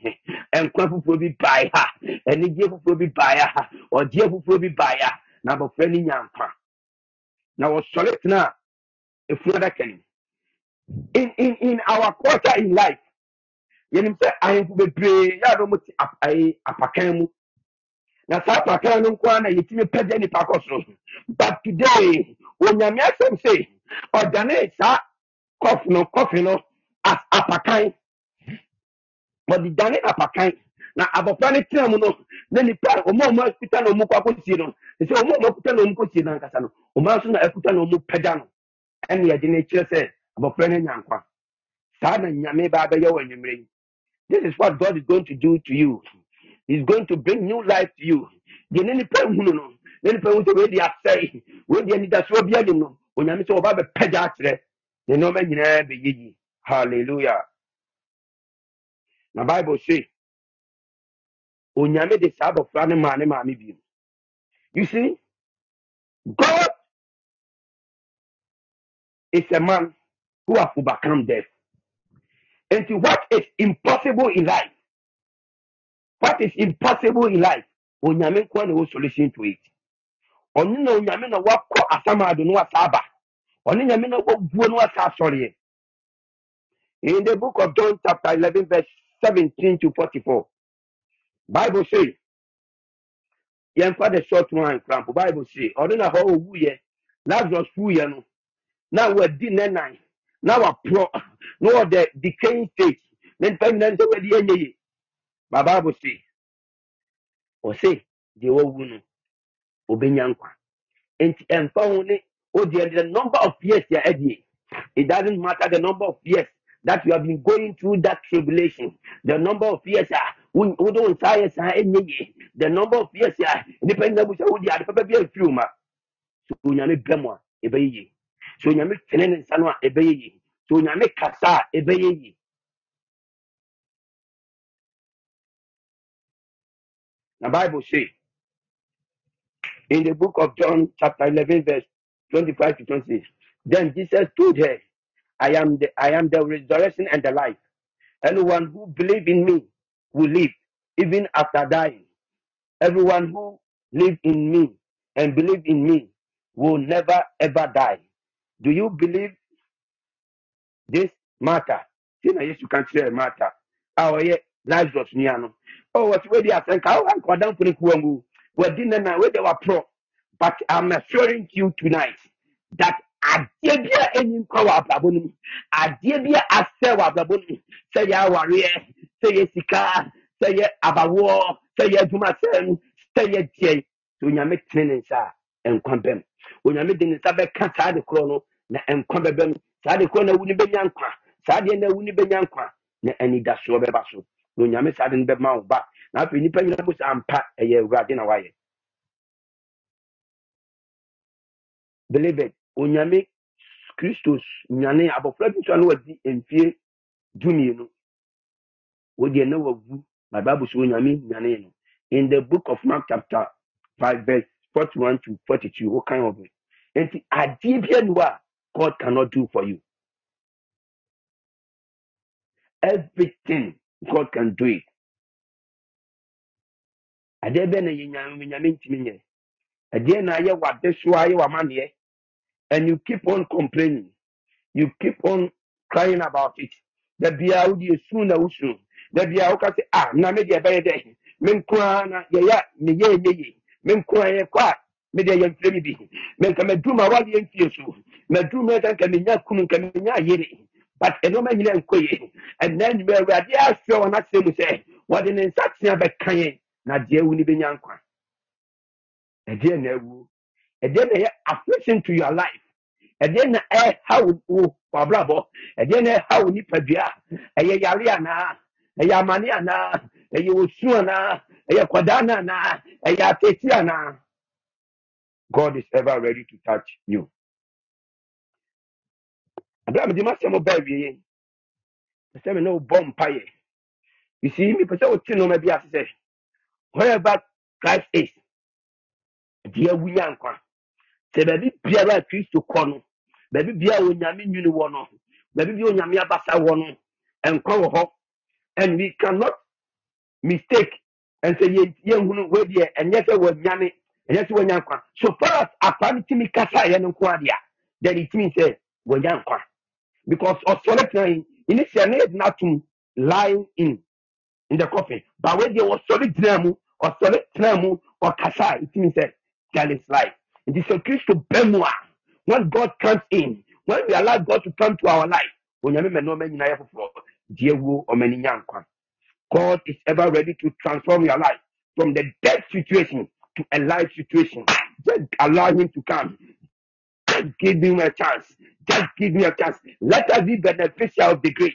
nkwa foforɔ bi bae ha. Anigye foforɔ bi bae ha. Ɔgyeɛ foforɔ bi bae ha. Na abɔfra no nya nkwa na wɔsɔre tena efunu adaka nim. In in in our culture in life yɛnim sɛ ahemfo bebree yɛ a na wɔte ap- ayi apakan mu. Na saa apakan no nko ara na yɛtumi pɛgya nipa kɔ soro. But today onyame asɛm sɛ ɔdane saa kɔf no kɔfe no as apakan. Wɔde dane apakan na abɔfra no. Tena mu no na nipa ɔmo a ɔmo akuta na ɔmo kɔ akɔsie no sɛ ɔmo a ɔmo akuta na ɔmo kɔsie no ankasa no ɔmo nso na akuta na this is what god is going to do to you. He's going to bring new life to you. Deɛ ne nipa nhunu no? Ne nipa hu sɛ de asɛe de anidasoɔ bi anim no hallelujah na bible say onyame de saa abɔfra no maa ne you see god is a man who has overcome death. And to what is impossible in life what is impossible in life onyame nko na ɛwɔ solution to it. Ɔno na onyame na wakɔ asamado no asa aba. Ɔne nyame na wabuo no asa asɔreɛ. In the book of john chapter 11 verse 17 to 44 bible say yɛmfa the short one crampo bible say ɔno na hɔ owuyɛ lazarus wuyɛ no na wadi ne nan na waporɔ na wɔde decaying stage na nipa nyinaa sɛ wadi anyɛ ye? Ba bible say ɔse deɛ wawu no obɛnya nkwa. Nti ɛmfa ho ne wodeɛ the number of years yɛ adie it doesn't matter the number of years that you have been going through that tribulation. The number of years a wo- wode wo nsa ayɛ the number of years a nipa nyina bu sɛ wode ade papa bi afiri wo ma. So onyame bɛ mu a ɛbɛyɛ so onyame tene ne nsa no a ɛbɛyɛ ye. So onyame kasa a ɛbɛyɛ na bible say in the book of john chapter 11 verse 25 to 26 then jesus told her i am the i am the resurrection and the life. Anyone who believes in me will live even after dying. Everyone who lives in me and believe in me will never ever die. Do you believe this matter? Na yesu ka kyerɛ matter. Ɔyɛ lazarus nua no oh wɔte wadi asɛnka wo anka ɔdamfo no kuwa mu wadi ne na wede waporɔ but i'm assuring you tonight that adeɛ bi a ɛni nkwa wɔ abrabɔ no mu. Adeɛ bi a asɛ wɔ abrabɔ no mu. Sɛ yɛ awareɛ sɛ yɛ sika sɛ yɛ abawoɔ sɛ yɛ adwumasɛm sɛ yɛ deɛ onyame tene ne nsa a nkwa bɛm. Onyame de ne nsa bɛka saa de korɔ no na nkwa bɛbɛm. Saa de korɔ na awu ne bɛnya nkwa. Saa deɛ na awu ne bɛnya nkwa na anidasoɔ bɛba so. Na onyame saa de no bɛma wo ba. Na afei nnipa nyina mu sɛ ampa ɛyɛ awurade na wayɛ. Beloved onyame kristo nyane abɔfra bi so a na wadi mfie dumienu. Wodeɛ na wawu na bible so onyame nyane no. In the book of mark chapter 5 verse 41 to 42 what kind of it? Nti adeɛ bi anu a god cannot do for you. Everything god can do it. Adeɛ bɛ na yɛ nyame nyame ntumi nyɛ? Adeɛ na ayɛ wade so ayɛ w'amanneɛ and you keep on complaining. You keep on crying about it. Da biara wode esu na wusu da biara woka sɛ ah na me deɛ ɛbɛyɛ dɛ me nko ara na yɛyɛ me yɛ nyɛ yie me nko ara yɛ kɔ me deɛ yɛmfrɛ me bi. Me nka maduru ma wade yɛmfie so. Maduru ma nka nka kunu nka menya yere. But ɛnɔma nyina nkɔ yie ɛnna nnwuma awurade ahwɛ wɔ n'asɛm mu sɛ wɔde ne nsa tea bɛka yɛn na deɛ awu ne bɛnya nkwa. Ɛdeɛ na affliction to your life ɛdeɛ na ɛha wo w'abrabɔ ɛdeɛ na ɛha nipadua ɛyɛ yare anaa ɛyɛ amane anaa ɛyɛ osu anaa ɛyɛ kwadaa no anaa ɛyɛ atete anaa god is ever ready to touch you. Mi di ma sɛ mo bɛ awie sɛ na o bɔ mpaeɛ you see mi pɛ nneɛma bi ase wherever christ is deɛ wunya nkwa. Sɛ baabi biara a kɔ no baabi biara a onyame nwini wɔ no baabi biara a onyame abasa wɔ no nkwa wɔ hɔ and we cannot mistake and say yɛnhunu wei deɛ ɛnyɛ sɛ wɔnyame ɛnyɛ sɛ wɔnya nkwa so far as afa no tumi kasa yɛ no nko adeɛ a then it means sɛ wɔnya nkwa because ɔsɔre tena yi ini sɛ ne lying in in the coffin. But wei deɛ ɔsɔre gyina mu ɔsɔre tena mu ɔkasa it means sɛ there is life. It is a kristo bɛn mu when god comes in when we allow god to come to our life god is ever ready to transform your life from the dead situation to a life situation. Just allow him to come. Just give him a chance. Just give me a chance. Let us be beneficial of the grace.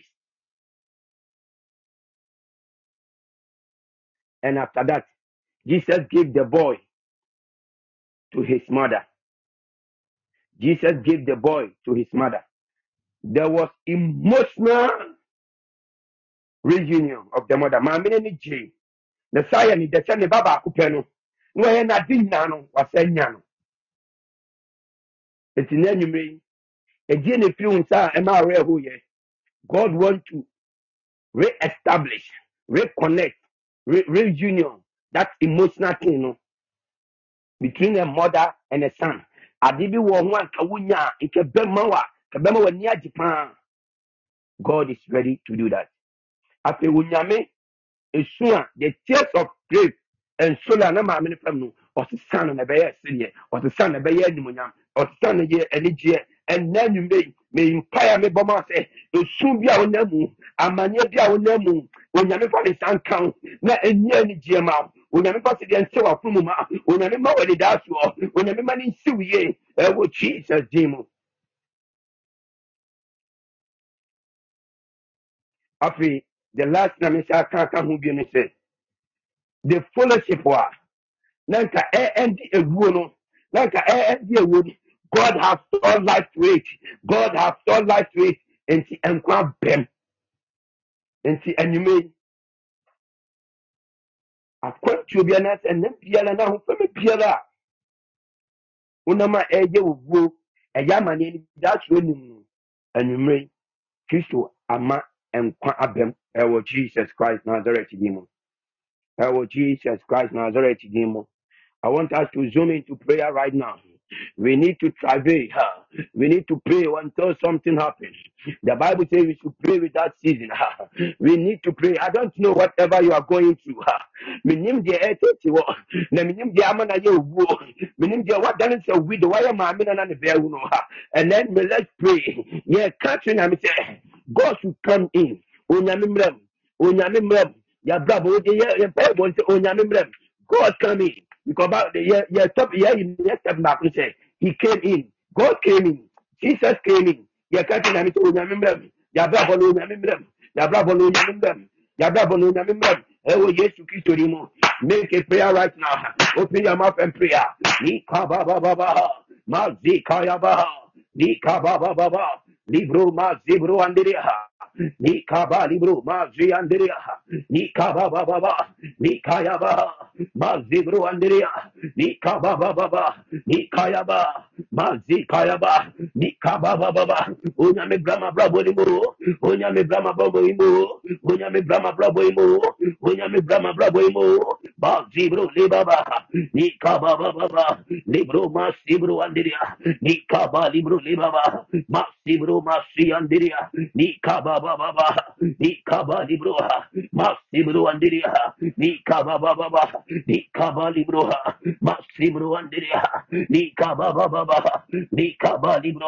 And after that jesus gave the boy to his mother jesus gave the boy to his mother. There was emotional reunion of the mother. Maame no ni gyee na saa yɛ ne dɛ sɛ ne ba baako pɛ no. Na wɔyɛ n'ade nyinaa no wasa nya no. Eti na enyimire yi edie na efiri nsa a ɛma awerɛ ho yɛ god want to re-establish reconnect re- reunion that emotional thing no between a mother and a son ade bi wɔ ho a nka wonya a nka wa nka bɛma w'ani agye paa. God is ready to do that. Afei wonyame esu a the tears of grief and sorrow a na maame no fam no ɔsesa no na ɛbɛyɛ sedeɛ ɔsesa no na ɛbɛyɛ animonyam ɔsesa no yɛ anigyeɛ ɛnna nnwuma yi meyi mpae a mebɔ ma sɛ esu bi a wonam mu amanneɛ bi a wonam mu onyame fa ne nsa nka wo na ɛnyɛ anigyeɛ ma wo onyame fa sedeɛ nhyɛ w'afono mu ma onyame ma wɔ anidaa soɔ onyame ma ne nsiw yie ɛwɔ jesus din mu afei the last na mehyɛ aka aka ho bio ne sɛ the fellowship a na nka ɛɛndi ewuo no na nka ɛɛndi god has stored life to it god has stored life to it nti nkwa bɛm. Nti enyima yi akwantuo bi anaasɛ ɛnna biara na ahofama biara a wonam a ɛyɛ owuo ɛyɛ amaneɛ no daasoro nim no enyima yi kristo ama nkwa abɛm. Ɛwɔ jesus christ nazareth din mu. Ɛwɔ jesus christ nazareth din mu. I want us to zoom into prayer right now. We need to travail. huh? We need to pray until something happens. The Bible says we should pray without ceasing. huh? *laughs* We need to pray. I don't know whatever you are going through. huh? Minim deɛ ɛtete wɔ na minim deɛ ama na yɛ owuo minim deɛ wadane sɛ wi de wayɛ maame na na ne bɛɛwu no ha and then me let's pray yɛ ka kyerɛ nyame sɛ God should come in onyame mmerɛ mu onyame mmerɛ mu oh, yɛabrabɔ yɛ yɛ mpaebɔ sɛ onyame mmerɛ mu God come in because about the yeah yeah stop yeah yeah step back and say he came in. God came in. Jesus came in. Yeah catching na mi to onyame mbrem ya bra bolo onyame mbrem ya bra bolo onyame mbrem ya bra bolo onyame mbrem eh wo Yesu Kristo ni mo. Make a prayer right now. Open your mouth and prayer ni ka ba ba ba ba. Ma zi ka ya ba. Ni ba ba ba ba. Libro ma zibro anderia ni kaba libro ma zi anderia ni kaba ba ba ba ni kaya ba. Ma zibro anderia ni kaba ba ba ba ni kaya ba. Ma kaya ba. Ni kaba ba ba ba onya me brama brabo ni mo. Onya me brama brabo ni mo. Onya me brama brabo ni mo. Onya me brama brabo ni mo. Ma zibro le baba ni kaba ba ba ba libro ma zibro anderia ni kaba libro le baba ma zibro ma si anderia ni kaba ba ba ba ni kaba libro ma zibro anderia ni kaba ba ba ba ni kaba libro ma zibro anderia ni kaba ba ba ba ni kaba libro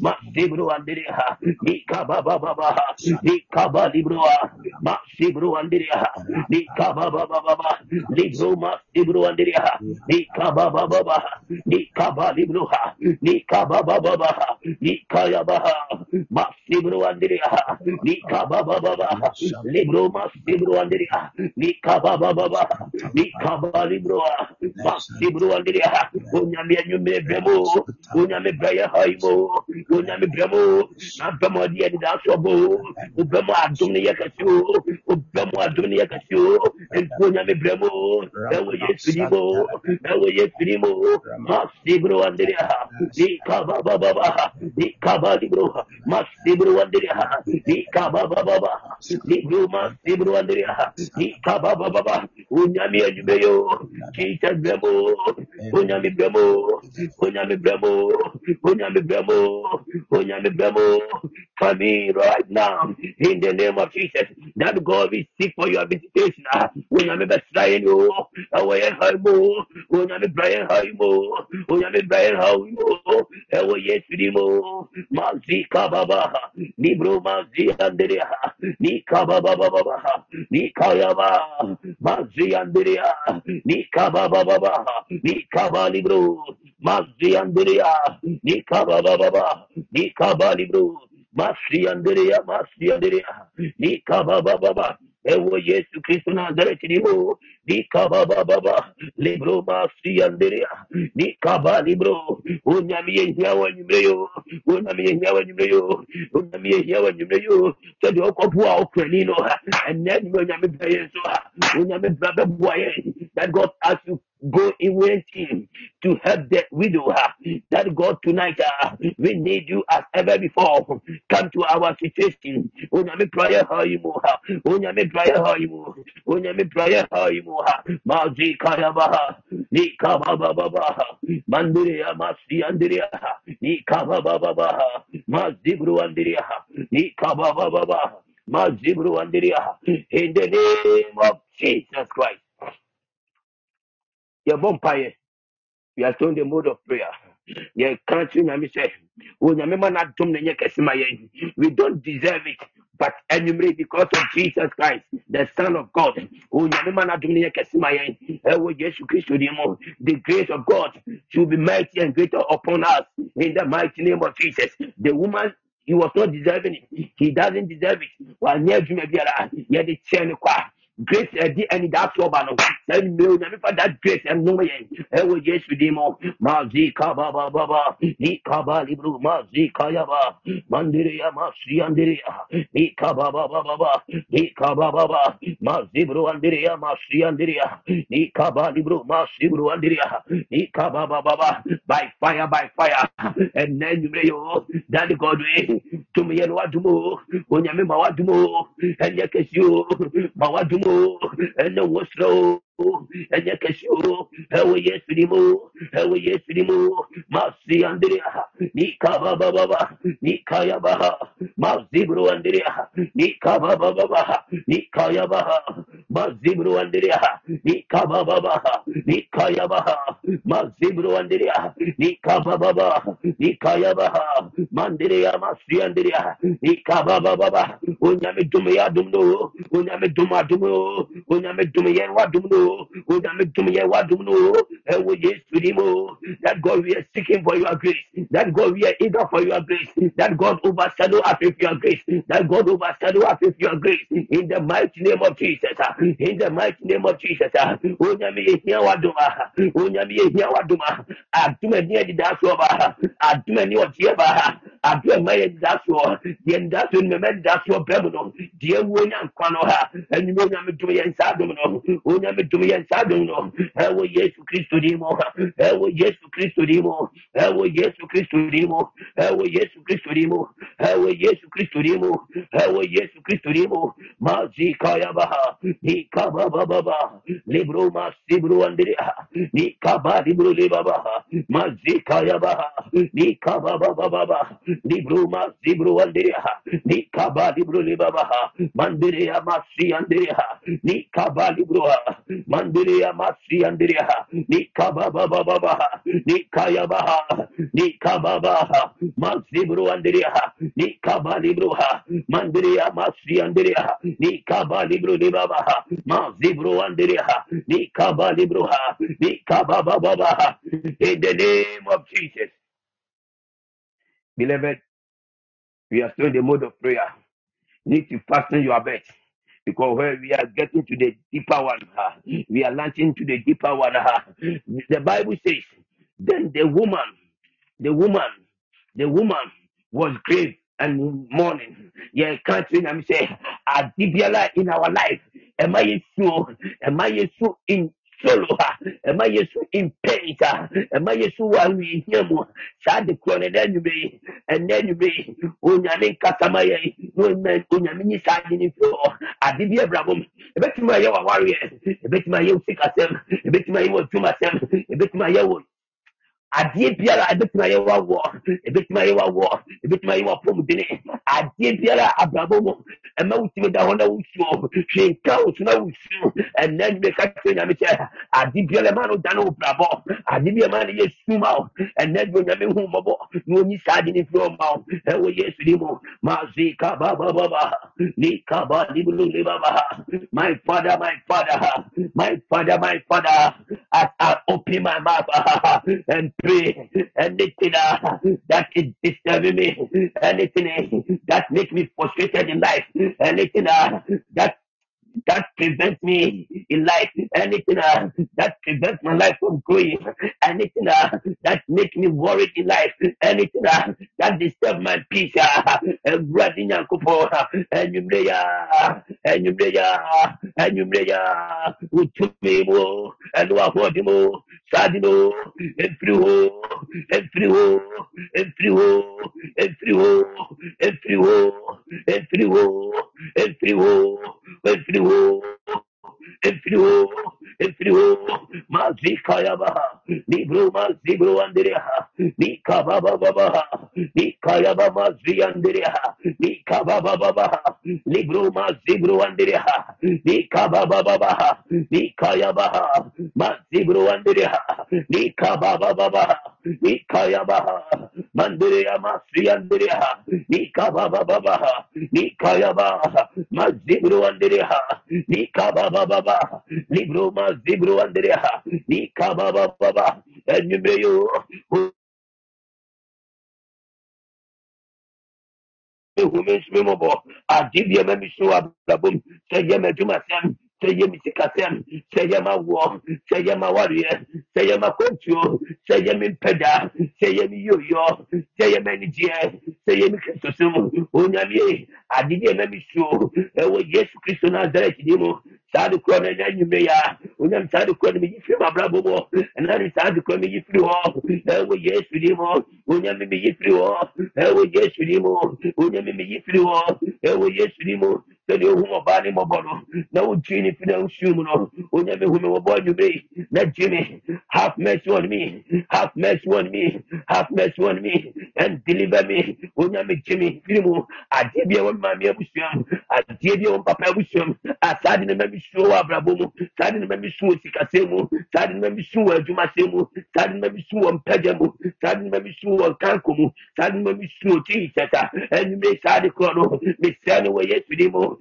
ma zibro anderia ni kaba ba ba ba ni kaba libro ma zibro anderia ni kaba ba ba ba ba libro ma zibro anderia ni kaba ba ba ba ni kaba libro ni kaba ba ba ba ni kaya ba ma zibro anderia ni kaba ba ba ba ma anderia ni kaba ba ba ba ni kaba libro ma zibro anderia onyame anyume bremo onyame braya haimo onyame bremo na bremo di ani da so bo. Bremo adum ne yakasi o bremo adum ne yakasi o. Enko onyame bremo ewo yesu ni mo ewo yesu ni mo. Ma zibro anderia ni kaba ba ba ba ni kaba libro ma zibro anderia ni kaba ba ba ba libro ma zibro anderia ni kaba ba ba ba onyame anyume yo Jesus bremo onyame bremo bremo for right now. In the name of Jesus. That God will seek for your visitation. Ah onyame bɛsra yɛn o ɛwɔ yɛn ha mu onyame bra yɛn ha mu onyame bra yɛn ha mu ɛwɔ Yesu ni mu mazi kababa ni bro mazi anderea ni kababa baba ni kayaba. Mazi anderea ni kababa baba ni kabali bro mazi anderea ni kababa baba ni kabali bro Masi anderea, masi anderea, ni kababa baba, ewo Yesu Kristo Nazareti ni mo, ni kababa baba, libro masi anderea, ni kaba libro, unyami yehia wa nyumreyo, unyami yehia wa nyumreyo, unyami yehia wa nyumreyo, sadi okopu wa okreni no, and then unyami bra yeso, unyami bra bebwa ye, that God ask you go with him to help the widow. That God tonight, uh, we need you as ever before. Come to our situation. Onyame prayer how you move. Onyame prayer how you move. Onyame prayer how you move. Mazi kaya baha. Ni kaba baba baha. Mandiria masi andiria. Ni kaba baba baha. Mazibru andiria. Ni kaba baba baha. Mazibru andiria. In the name of Jesus Christ. Your bumpire. We are still in the mode of prayer. Yeah, you nyame say? Oh. We don't deserve it, but anyway, because of Jesus Christ, the Son of God. Oh, nyame man adom na ma. The grace of God should be mighty and greater upon us in the mighty name of Jesus. The woman he was not deserving it. He doesn't deserve it. Grace ɛdi ɛnidasoɔ ba no saa nnumere onyame fa that grace ɛnom yɛn ɛwɔ yesu din mu mazi kaba ba ba ba ni kaba libru mazi kaya ba mandiri ya masi andiri ya ni kaba ba ba ba ba ni kaba ba ba mazi bru andiri ya masi andiri ya ni kaba libru masi bru andiri ya ni kaba ba ba ba by fire by fire. Ɛnna nnumere yo dadi godwe tumi yɛn wa dumo onyame ma wa dumo ɛnyɛ kɛse o ma wa dumo ɛnɛ wɔsrɛ o ɛnyɛ kɛse o ɛwɔ yesu mu ɛwɔ yesu ni mu. Masi andrea ni kaba baba ba ni kaya ba masi bro andrea Mazibru Andiria, Nikababa, Nikayaba, Mazibru Andiria, Nikababa, Nikayaba, Mandiria Masi Andiria, Nikababa, Unyame Dumia Dumno, Unyame Duma Dumno, Unyame Dumia Wadumno, Unyame Dumia Wadumno, and we just to that God we are seeking for your grace, that God we are eager for your grace, that God overshadow us with your grace, that God overshadow us with your grace, in the mighty name of Jesus in the mighty name of Jesus. Ah, onyame duma, wadoma. Ah, onyame yehia wadoma. Ah, Aduma ni adi da so ba. Aduma ni odi ba adum ɛma yɛ da so deɛ da so no mɛmɛ da so bɛ mu no. Deɛ wuo nya nkwa no ha. Ɛnum onyame dum yɛ nsa dum no. Onyame dum yɛ nsa dum no. Ɛwɔ yesu kristo di mu ɛwɔ yesu kristo di mu ɛwɔ yesu kristo di mu ɛwɔ yesu kristo di mu ɛwɔ yesu kristo di mu ɛwɔ yesu kristo di mu mazi kaya baha ni kaba baba ba libro ma sibro andria ni kaba libro le baba mazi kaya baha ni kaba baba baba Libruma Zibru Nikaba Libru Mandiria Masi Nikaba Libruha, Mandiria Masi Nikaba Baba Nikaya Baha, Nikaba Baha, Nikaba Libruha, Mandiria Masi Nikaba Libru Mazibru Nikaba Libruha, Nikaba Baba Baha, in the name of Jesus beloved we are still in the mode of prayer need to fasten your belt because where we are getting to the deeper one, we are launching to the deeper one. The Bible says, then the woman, the woman, the woman was grave and mourning. Yeah, can't say, Adibiala in our life. Am I so? Am I so in solo ha ɛma yesu in pain ha ɛma yesu wa ahwehia mu saa de korɔ no ɛnɛ anwumɛ yi ɛnɛ anwumɛ yi onyame nkasama yɛ na onyame nyi saa ade no mfiri hɔ ade bi abrabɔ mu ɛbɛtumi ayɛ wɔ wɔ wɔ adeɛ biara ɛbɛtuma yɛ wa wɔ ɛbɛtuma yɛ wa wɔ ɛbɛtuma yɛ wa pɔmu dene adeɛ biara abrabɔ mo, ema wutumi da hɔ na wusuo hwinka wusu na wusu ɛnɛ ɛdini ka kyerɛ nyame kyɛ. Ade biara ɛma no dane obrabɔ ade bi ɛma no yɛ suma o ɛnɛ ɛdini nyame hu mɔbɔ na onyi saa adi ne fi ma o ɛwɔ yesu ni mu maa zi ka ba ba ba ba ni ka ba ni bulu ni ba ba my father my father my father my father as i open my mouth and pray, anything uh, that is disturbing me, anything that makes me frustrated in life, anything uh, that that prevents me in life, anything uh, that prevents my life from growing, anything uh, that makes me worried in life, anything uh, that disturbs my peace, uh, Awurade Nyankopɔn, uh, anwummerɛ yi a, anwummerɛ yi a, anwummerɛ yi a, wo tumi mu, ɛne w'ahoɔden mu, saa ade no, ɛmfiri hɔ, ɛmfiri hɔ, ɛmfiri hɔ, ɛmfiri hɔ, ɛmfiri hɔ, ɛmfiri hɔ, ɛmfiri hɔ, ɛmfiri wo every wo every wo mazika yabaha libro mazibro andreha nika baba baba nika yaba mazi andreha nika baba baba libro mazibro andreha nika baba baba nika yabaha mazibro andreha nika baba baba Ikayabaha, Mandiria Masiandiria, Ikabababaha, Ikayabaha, Mazibru Andiriha, Ikabababaha, Libru Mazibru Andiriha, Ikabababa, and you who means memorable, I give you a memory so I'm the boom, say, Yamajumasem, sɛ yɛ ma wareɛ sɛ yɛ ma kwantuo sɛ yɛ mi mpɛda sɛ yɛ mi yoyɔ sɛ yɛ ma anigyeɛ sɛ yɛ mi kristosom onyame adibia ma mi so ɛwɔ yesu kristo nasaret ni mu saa de korɔ no ɛnyɛ anwummerɛ yi a onyam saa de korɔ no ne yesu ni mu onyame meyi yesu ni mu onyame meyi yesu ni mu sɛdeɛ ohu ɔbaa ne mmɔbɔ no me free shumano. Who me wo born you be. Let Jimmy have mercy on me. Have mercy on me. Have mercy on me and deliver me. Onyame Jimmy free mo. Adie bi won mama abusuam. Adie bi won papa abusuam. Asade na mami suo abrabo mu. Sade na mami suo show mu. Sade na mami suo adwuma se mu. Sade na mami suo show mu. Sade na mami suo kanko mu. Sade na mami suo Jesus. Enyume sade kono. Me sane wo Yesu dimo.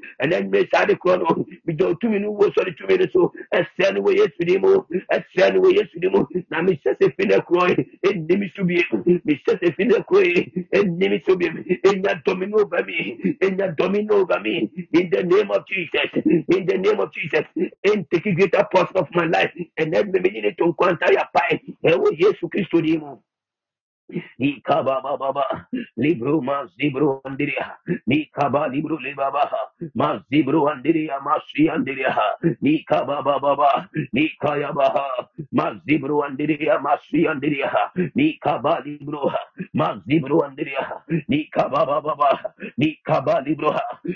Me don't minu wo sɔre tumi ne so ɛsɛ no wɔ yesu ni mu ɛsɛ no wɔ yesu ni mu na mehyɛ sɛ fi ne korɔ yi ɛnni mi so bie mehyɛ sɛ fi ne yi ɛnni mi so bie ɛnya dɔmi no over me ɛnya dɔmi no over me in the name of jesus. In the name of jesus. In the greater portion of my life. Ɛnɛ mɛmɛ yi ne to nkwanta yapa yi ɛwɔ yesu kristo ni mu. Ikabababa, Libru Mazibru Andiria, Nikaba Libru Libaba, Mazibru Andiria Mashi Andiria, Nikabababa, Nikayabaha, Mazibru Andiria Mashi Andiria, Nikaba Libru, Mazibru Andiria, Nikabababa, Nikaba Libru,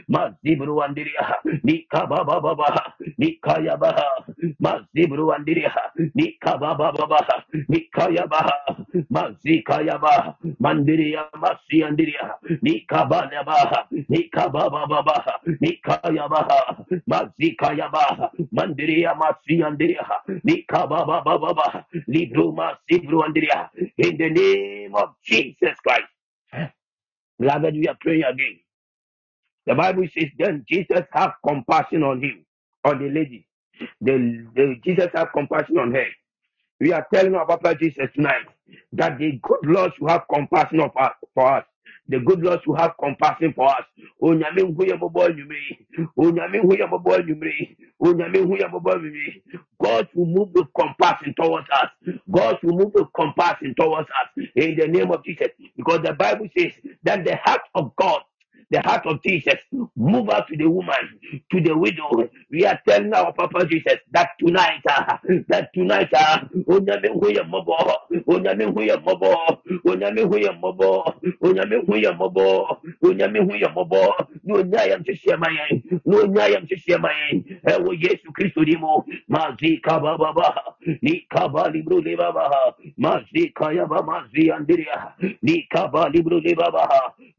Mazibru Andiria, Nikabababa, Nikayabaha, Mazibru Andiria, Nikabababa, Nikayabaha, Mazika yaba, mandiria masi andiria, nikaba yaba, nikaba baba, nikaya baha, mazika yaba, mandiria masi andiria, nikaba baba, libro masi andiria. In the name of Jesus Christ, beloved, we are praying again. The Bible says, then Jesus have compassion on him, on the lady. The, the Jesus have compassion on her. We are telling our Papa Jesus tonight that the good Lord should have compassion of us for us. The good Lord should have compassion for us. Yɛ mmɔbɔ anwummere. God will move with compassion towards us. God will move with compassion towards us in the name of Jesus. Because the Bible says that the heart of God the heart of Jesus move out to the woman, to the widow. We are telling our Papa Jesus that tonight, ah, that tonight, ah,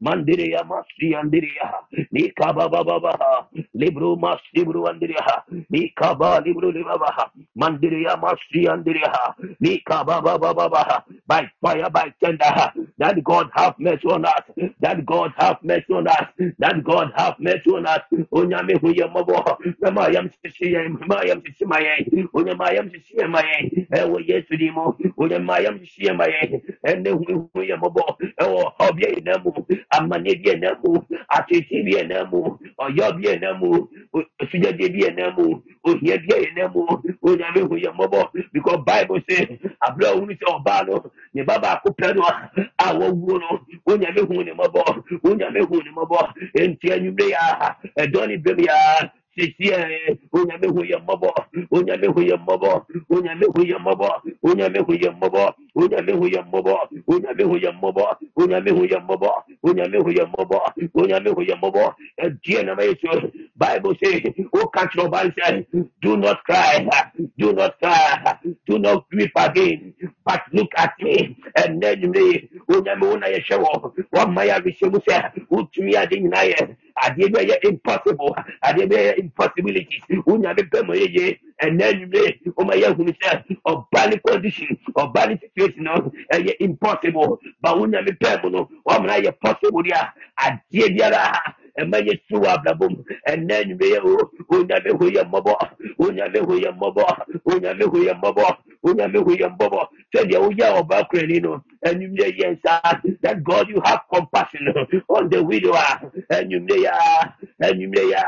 mandiria andiria, ni kaba baba libro masi libro andiria, ni kaba libro le baba, mandiria masi andiria, ni kaba baba, by fire, by tender, that God have mercy on us, that God have mercy on us, that God have mercy on us. Onyame huye mabo, nama yam shishiye, nama yam shishimaye, onyama yam shishimaye, ewo yesu dimo, onyama yam shishimaye, ene huye huye mabo, ewo obye inamu, amane bi inamu, atiti bi inamu, oyo bi inamu, suja bi inamu, ohye bi inamu, onyame huye mabo, because Bible say, abla unu se obano, ne baba akupeno, awo wuno, onyame huye ne mmɔbɔ, onyame hu ne mmɔbɔ, enti anwummerɛ yi a, ɛdɔ ne bɛm yi a, sisi ɛ onyame hu yɛ mmɔbɔ onyame hu yɛ mmɔbɔ onyame hu yɛ mmɔbɔ onyame hu yɛ mmɔbɔ onyame hu yɛ mmɔbɔ onyame hu yɛ mmɔbɔ onyame hu yɛ mmɔbɔ onyame hu yɛ mmɔbɔ onyame hu yɛ mmɔbɔ ɛdiɛ nama yɛ sɔ bible say o ka kyerɛ ɔba n do not cry do not cry do not weep again but look at me. Patrick Ati, Nenme, Unamuna Yeshewo, Wamaya Vishemusa, Utumia Dinaye, Adibaya impossible, Adibaya impossibilities, Unabe Pemoye, and Nenme, Umaya Humisa, or Bali condition, or Bali situation, and impossible, Bauna Pemono, Wamaya possible, Adibiara a adeɛ biara ɛma yɛ si wɔ abrabɔ mu ɛnɛ nwumire o onyame ho yɛ mmɔbɔ onyame ho yɛ mmɔbɔ onyame ho yɛ mmɔbɔ onyame ho yɛ mmɔbɔ sɛdeɛ woyɛ ɔba kurani no anwummerɛ yɛ nsa that God you have compassion on the widower anwummerɛ ah. yɛ anwummerɛ yɛ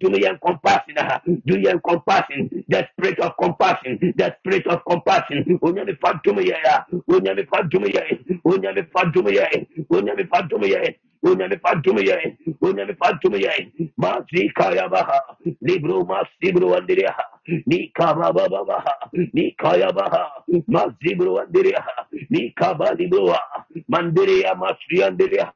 do yɛn compassion ah? do yɛn compassion? The spirit of compassion the spirit of compassion. Onyame fa dom yɛ yɛ onyame fa dom yɛ onyame fa dom yɛ onyame fa dom yɛ unanipatumiye unanipatumiye mazikayabaha libro masibro andiriha nikabababaha nikayabaha mazibro andiriha nikabalibroa mandiria masriandiriha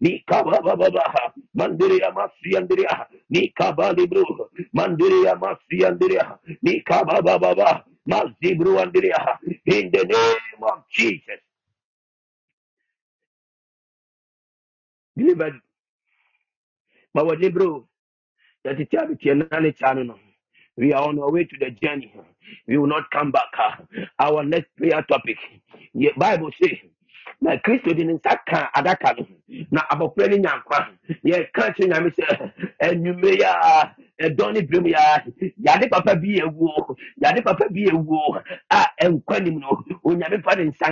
nikabababaha mandiria masriandiriha nikabalibro mandiria masriandiriha nikabababaha mazibro andiriha in the name of Jesus. Delivered. Ma wɔde bro yɛtete abetia na ne kya no no we are on our way to the journey. We will not come back. Our next prayer topic the bible says na kristo de ne nsa ka adaka no na abɔfra no nyankwa yɛka kyerɛ nyame sɛ *laughs* anwummere yi a ɛdɔn ne berɛ mu yi a papa bi awuo yɛade papa bi awuo a ɛnkwa nim no onyame fa ne nsa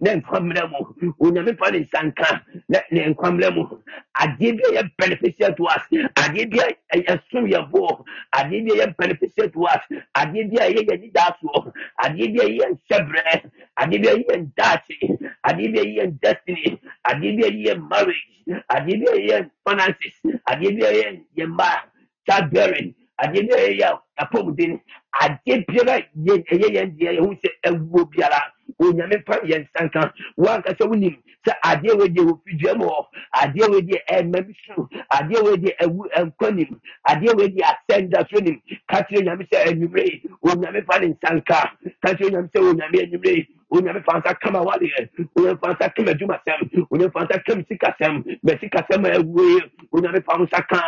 na nkwa mmerɛ mu onyame fa ne nsa ne nkwa mmerɛ mu. Adeɛ bi a yɛ beneficial to us adeɛ bi a yɛ boɔ adeɛ bi yɛ beneficial to us adeɛ bi a ɛyɛ yɛ nidaasoɔ adeɛ bi a ɛyɛ nhyɛberɛ adeɛ bi a ɛyɛ ndaakye adeɛ bi a ɛyɛ destiny adeɛ bi a ɛyɛ marriage adeɛ bi a ɛyɛ finances adeɛ bi a ɛyɛ yɛ mma childbearing adeɛ bi a ɛyɛ apɔmuden adeɛ biara yɛ ɛyɛ yɛn deɛ yɛn ho sɛ ɛwuo biara onyame fa yɛn nsa nka wankasa wonim sɛ adeɛ wei deɛ wɔfi dua mu hɔ adeɛ wei deɛ so adeɛ deɛ ɛwu ɛnkɔ nim adeɛ wei deɛ asɛn so nim ka kyerɛ nyame sɛ anwummere onyame fa ne nsa nka ka kyerɛ nyame sɛ onyame anwummere onyame fa nsa kama waleɛ onyame fa nsa kama adwumasɛm onyame fa nsa kama sikasɛm bɛ sikasɛm a ɛwuo yi onyame fa nsa ka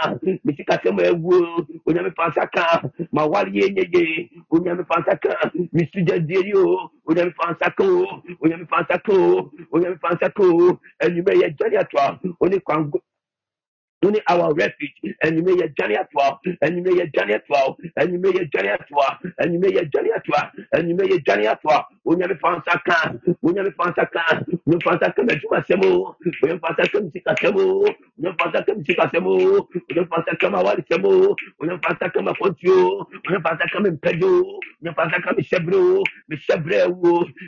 me sikasɛm a ɛwuo onyame fa nsa ka ma waleɛ nyɛ ye onyame fa nsa ka me sugyadie yi o onyame fa nsa ka o onyame fa nsa ka o onyame fa nsa ka o anwummere yɛ gyane atoa one kwan Tuni our refuge, and you may a journey at twelve, and you may a journey at twelve, and you may a journey at twelve, and you may a journey at twelve, and you may a journey at twelve. When you found Saka, when you found Saka, you found Saka, you found Semo, when you found Saka, Semo, when you found Saka, Semo, when you found Saka, Mawali Semo, you found Saka, Mafontio, when you found Saka, Mpedo, when you found Saka, Mishebro, Mishebre,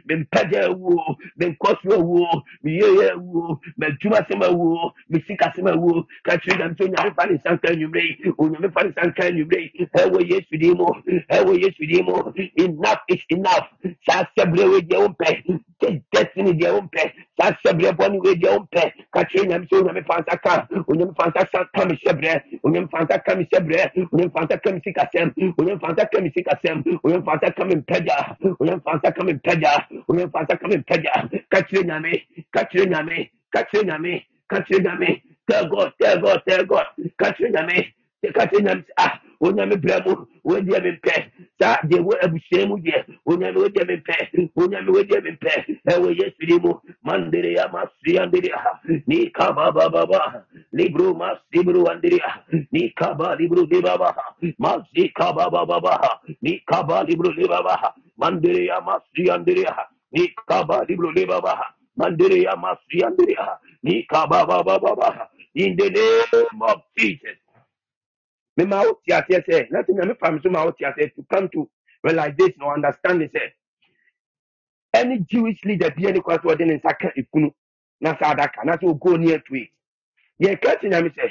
Mimpede, Minkoswo, Miye, Mejuma Sema, Misika Sema, Katri, I'm saying, I'm finding Sanka, you may, when you find Sanka, you may, Ewe Yesu Dimo, Ewe Yesu Dimo, enough is enough. Sasebre with your own pay, take destiny their own pay, Sasebre body with your own pay. Katri, I'm saying, I'm finding Sanka, when you find Sanka, come Shebre, when you find Sanka, come Shebre, when you find Sanka, Sika Sem, when you find Sanka, Sika Sem, when you find Sanka, come in Peja, when you find Sanka, come in Peja, when you find Sanka, come in Peja, Katri, Name, Katri, Name, Tell God, tell God, tell God, Katri, Name, Katri, Name, ah, onyame brɛ mu wɔdeɛ me mpɛ saa deɛ wɔ abusua mu deɛ onyame wɔdeɛ me mpɛ onyame wɔdeɛ me mpɛ ɛwɔ yesu din mu mandere ya masi andere ha ni kaba baba ba libro masi bro andere ha ni kaba libro de baba ha masi kaba baba ba ha ni kaba libro de baba ha mandere ya masi andere ha ni kaba libro de baba ha mandere ya masi andere ha ni kaba baba in the name of Jesus. Wo te aseɛ sɛ na sɛ me so ma wo te aseɛ to come to realization or understanding sɛ any jewish leader bia ne kwa sɛ ɔde ne nsa ka ekunu na sɛ adaka na sɛ ogo near to it yɛka te nyame sɛ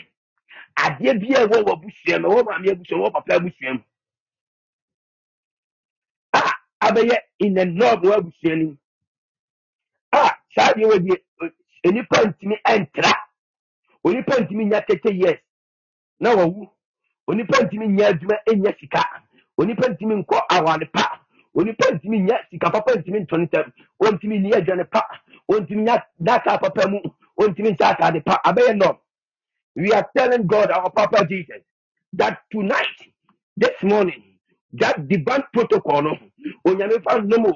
adeɛ bi a ɛwɔ wɔ abusua mu ɛwɔ maame abusua mu ɛwɔ papa abusua mu a abɛyɛ in a norm wɔ abusua no mu a saa adeɛ wɔ deɛ eh, onipa ntumi ɛntra nya na wawu. Nya adwuma enya sika. Awale pa. Nya sika papa ntumi ntɔ ne ntɛm ontumi ni aduane pa. Nya data papa mu. Pa. We are telling God, our Papa Jesus, that tonight, this morning, that divine protocol, no, onyame fa no mo,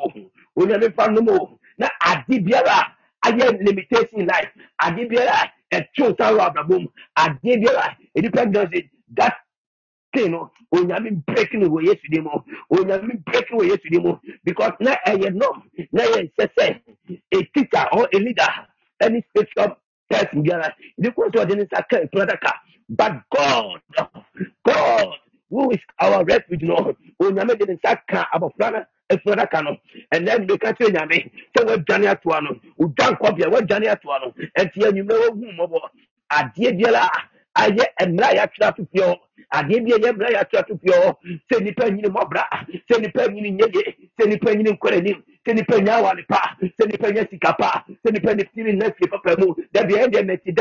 onyame fa no mo, na ade biara ayɛ limitation in life, ade biara sa wɔ abrabɔ mu, ade biara enipa gyina sɛ that thing no, onyame breaking wɔ yesu dim mu, onyame breaking wɔ yesu dim mu, because na ɛyɛ norm, na ɛyɛ nsɛ sɛ a teacher or a leader, any spiritual person biara, ebi kɔ so ɔde ne nsa ka ekura daka, but God, God, who is our refuge no, onyame de ne nsa ka abɔfra no efura daka no, ɛnna ka atoa no, nkɔbea atoa no, adeɛ biara ayɛ ato adeɛ bi ɛyɛ ato sɛ nyini sɛ nyini sɛ nyini nkɔ n'anim, sɛ awale pa, sɛ sika pa, sɛ ne tiri fie papa mu, ɛyɛ deɛ mɛti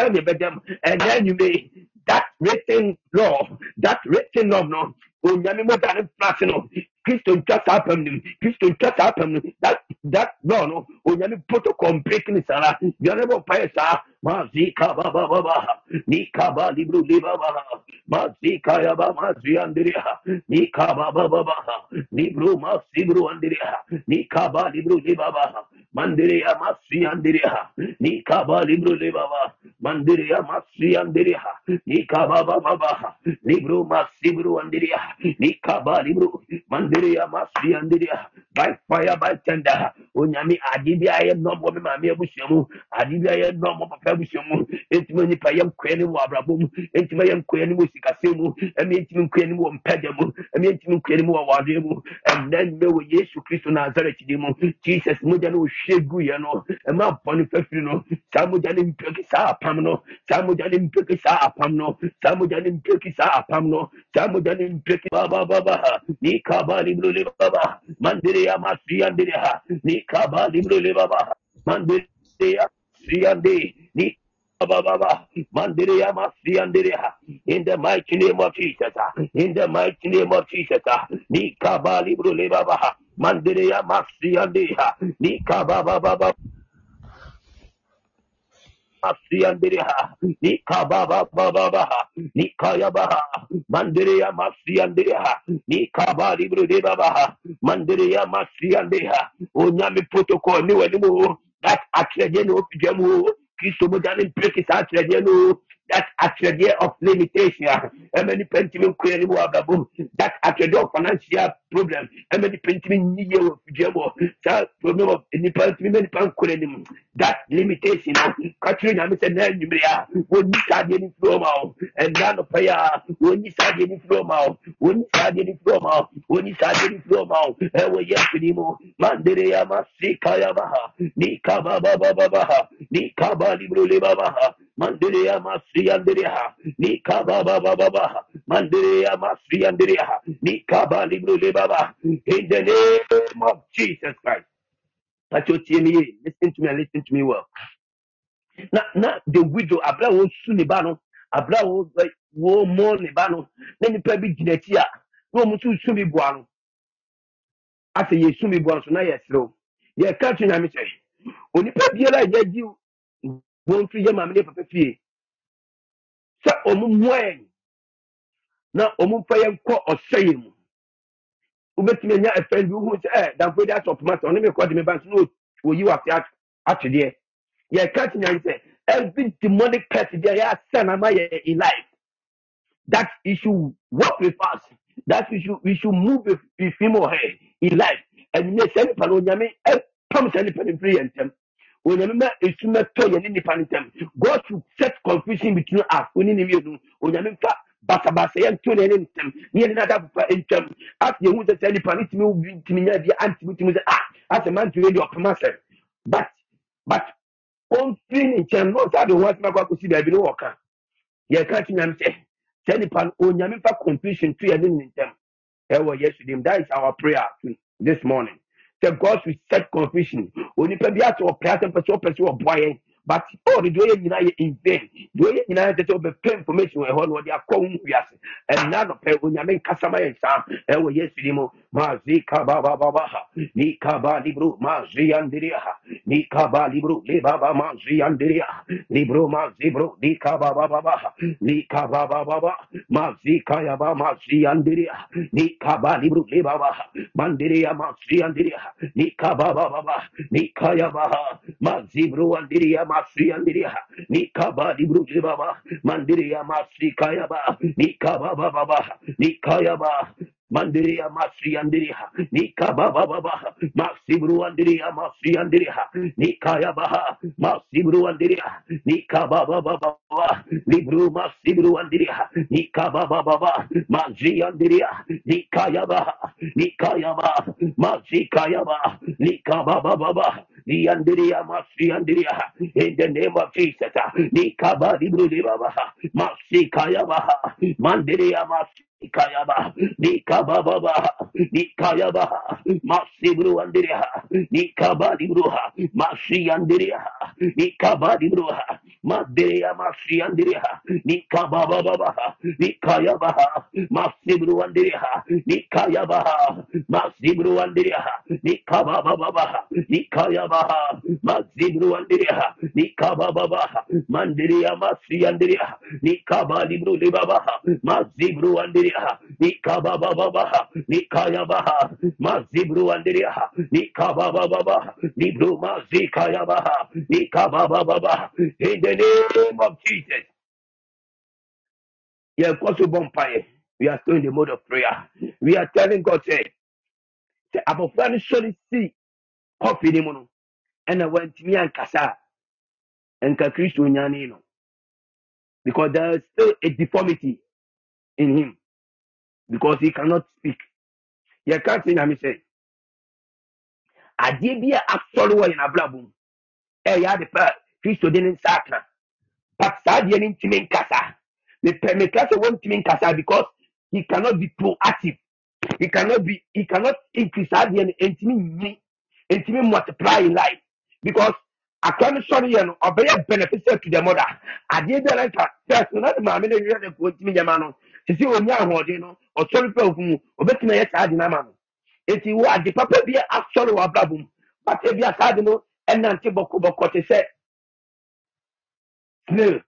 anwume, that written law, that written law no, onyame mogya ne mfrase no, kristo ntwa saa apam nim, kristo ntwa saa apam nim, that that law no onyame protocol break ne sara biara bɔ mpaeɛ saa mazika bababa nikaba libru libaba mazika yaba mazi andiriha nikaba bababa libru masibru andiriha nikaba libru libaba mandiriya masi andiriha nikaba libru libaba mandiriya masi andiriha nikaba bababa libru masibru andiriha nikaba libru mandiriya masi andiriha by fire by tender onyame ade bi ayɛ nɔm wɔ me maame abusua mu ade bi ayɛ nɔm wɔ papa abusua mu ɛntumi nipa yɛ nkoa ne wɔ abrabɔ mu ɛntumi yɛ nkoa ne wɔ sikasɛm mu ɛmi ɛntumi nkoa ne wɔ mpɛgya mu ɛmi ɛntumi nkoa ne wɔ awadeɛ mu. Ɛnɛ nnɛ wɔ yesu kristo nasaret di mu. Jesus mogya no ɔhwie guyɛ no ɛma bɔne fafiri no saa mogya no mpioki saa apam no saa mogya no mpioki saa apam no saa mogya no mpioki saa apam no saa mogya babababa ni baba mandere ya andere ha. Ni kaba libro le baba mandere ya siande ni baba baba. Mandere ya masi andere ha in the mighty name of Jesus. In the mighty name of Jesus. Ni kaba libro baba ha mandere ya masi ande ha ni kaba baba Asiandiriha, Nika Baba Baba, Nika Yabaha, Mandiria Masiandiriha, Nika Bali Brude Baba, Mandiria Masiandiha, Unyami Protocol, New Animal, that Atrediano Jamu, Christo Modanin Prekis Atrediano, that attribute of limitation. How many pentiment query wababum? That attribute of financial problem. How many pentiment need you jamo? That problem of any pentiment pan query. That limitation. Catherine, I'm saying, Nubria, when you start getting from out, and none of prayer, when you start getting from out, when you start getting from out, when you start getting from out, and we yes anymore. Manderea Masikaya Baha, Nika Baba Baba, Nika Bali Brule Baba. Mandiria Masiandiria, Nika Baba Baba, Mandiria Masiandiria, Nika Bali Baba, in the name of Jesus Christ. But you see me, listen to me and listen to me well. Na na the widow abla wo su ne ba no, abla wo wo mo ne ba no, na nipa bi gyina akyi a, na ɔmo nso su mi boa no. Asɛ yɛ su mi boa no so na yɛ serew. Yɛ ka yɛgye wɔn fi yɛ maame ne papa fie, sɛ ɔmo mmoa yɛn na ɔmo mfa yɛn kɔ ɔsɛe mu. Wobɛtumi anya ɛfɛn bi wohu sɛ ɛ eh, danfo de atɔ poma sɛ ɔne me kɔ de me ba nso na oyi wɔ ase atwedeɛ. Yɛ ka kyerɛ nyame sɛ, every demonic curse bi a yɛasɛ na ama yɛ in life. that he should work with us, that we should we should move with, with him or her in life. And yes, any pan onyame eh, pam sɛ nipa ne mfiri yɛn ntɛm. Onyame ma esu mɛtɔ yɛn ne nipa ne ntɛm. God should set confusion between us. Oni ne mienu. Onyame nfa basabasa yɛn to ne ne ntɛm. Ne yɛn ne nada papa ntɛm. Afei ehu sɛ sɛ nipa ne tumi wu tumi nya bi antimi tumi sɛ ah asɛ man tumi de ɔpem asɛm. But but ɔmfiri ne nkyɛn no ɔsa de wɔn asɛm akɔ akɔsi baabi ne wɔka. Yɛka ti nyame sɛ sɛ nipa no onyame fa confusion to yɛn ne ne ntɛm ɛwɔ yesu dim that is our prayer this morning sɛ god should set confusion. Onipa bi ato ɔpɛ asɛm pɛ sɛ ɔpɛ sɛ ɔboa yɛn but oh de deɛ yɛ in vain deɛ ɔyɛ nyinaa yɛ sɛ ɔbɛpɛ information eh, wɔ ɛhɔ no ɔde akɔ wo wiase ɛnna nɔpɛ onyame nkasa ma yɛn saa ɛwɔ yesu dim mazi kaba baba baha ni kaba libro mazi andiria ni kaba libro le baba mazi andiria libro mazi bro ni kaba baba baha ni kaba baba ba mazi mazi andiria ni kaba libro le baba andiria ni kaba baba ba ni kaya ba mazi bro andiria mazi andiria ni kaba libro le baba. Mandiria mazi kaya ba. Ni kaba baba ba ni kaya ba. Mandiria Masi Andiriha, Nika Baba Baba, Masibru Andiria Masi Andiriha, Nikaya Baha, Masibru Andiriha, Nika Baba Baba, Libru Masibru Andiriha, Nika Baba Baba, Mazi Andiria, Nikaya Baha, Nikaya Baha, Mazi Kaya Baha, Nika Baba Baba, Niandiria Masi in the name of Jesus, ah, Nika Libru Baba, Masi Kaya Baha, Mandiria Masi Kayaba, Nikababa, Nikayaba, Masibru Andiriha, Nikabadibruha, Masi Andiriha, Nikabadibruha, Madeya Masiandria, Nikaba Baba, Nikaya Baha, Masibru Andria, Nikaya Baha, Masibru Andria, Nikaba Baba, Nikaya Baha, Masibru Andria, Nikaba Baba, Mandiria Masiandria, Nikaba Libru Mazibru Andria, Nikaba Baba, Nikaya Baha, Mazibru Andria, Nikaba Baba, Libru Mazikaya Baha, Nikaba Baba, in the name of Jesus. Yeah, because we bonfire. We are still in the mode of prayer. We are telling God, say, say, abofra no sɔre si coffee ni mu no, ɛna wantumi ankasa a, nka Kristo nyane no. Because there is still a deformity in him. Because he cannot speak. You can't say, me say, adeɛ bi a asɔre wɔ yɛn abrabɔ mu, ɛyɛ ade pa Kristo de ne nsa aka. But saa adeɛ no ntumi nkasa. Mepɛ meka sɛ wɔntumi nkasa because he cannot be proactive. He cannot be, he cannot increase adeɛ no ntumi nyi, multiply in life because akwa no sɔre yɛ no ɔbɛyɛ beneficial to the mother. Adeɛ bi a nka first no na de maame no wiɛ de ko ntumi nyɛma no. Sisi onya ahoɔden no ɔsɔre pɛ ofu mu obetumi ayɛ saa ade no ama no. Eti wo ade papa bi asɔre wɔ abrabɔ mu but ebi a saa ade no ɛnante bɔkɔbɔkɔ te sɛ snail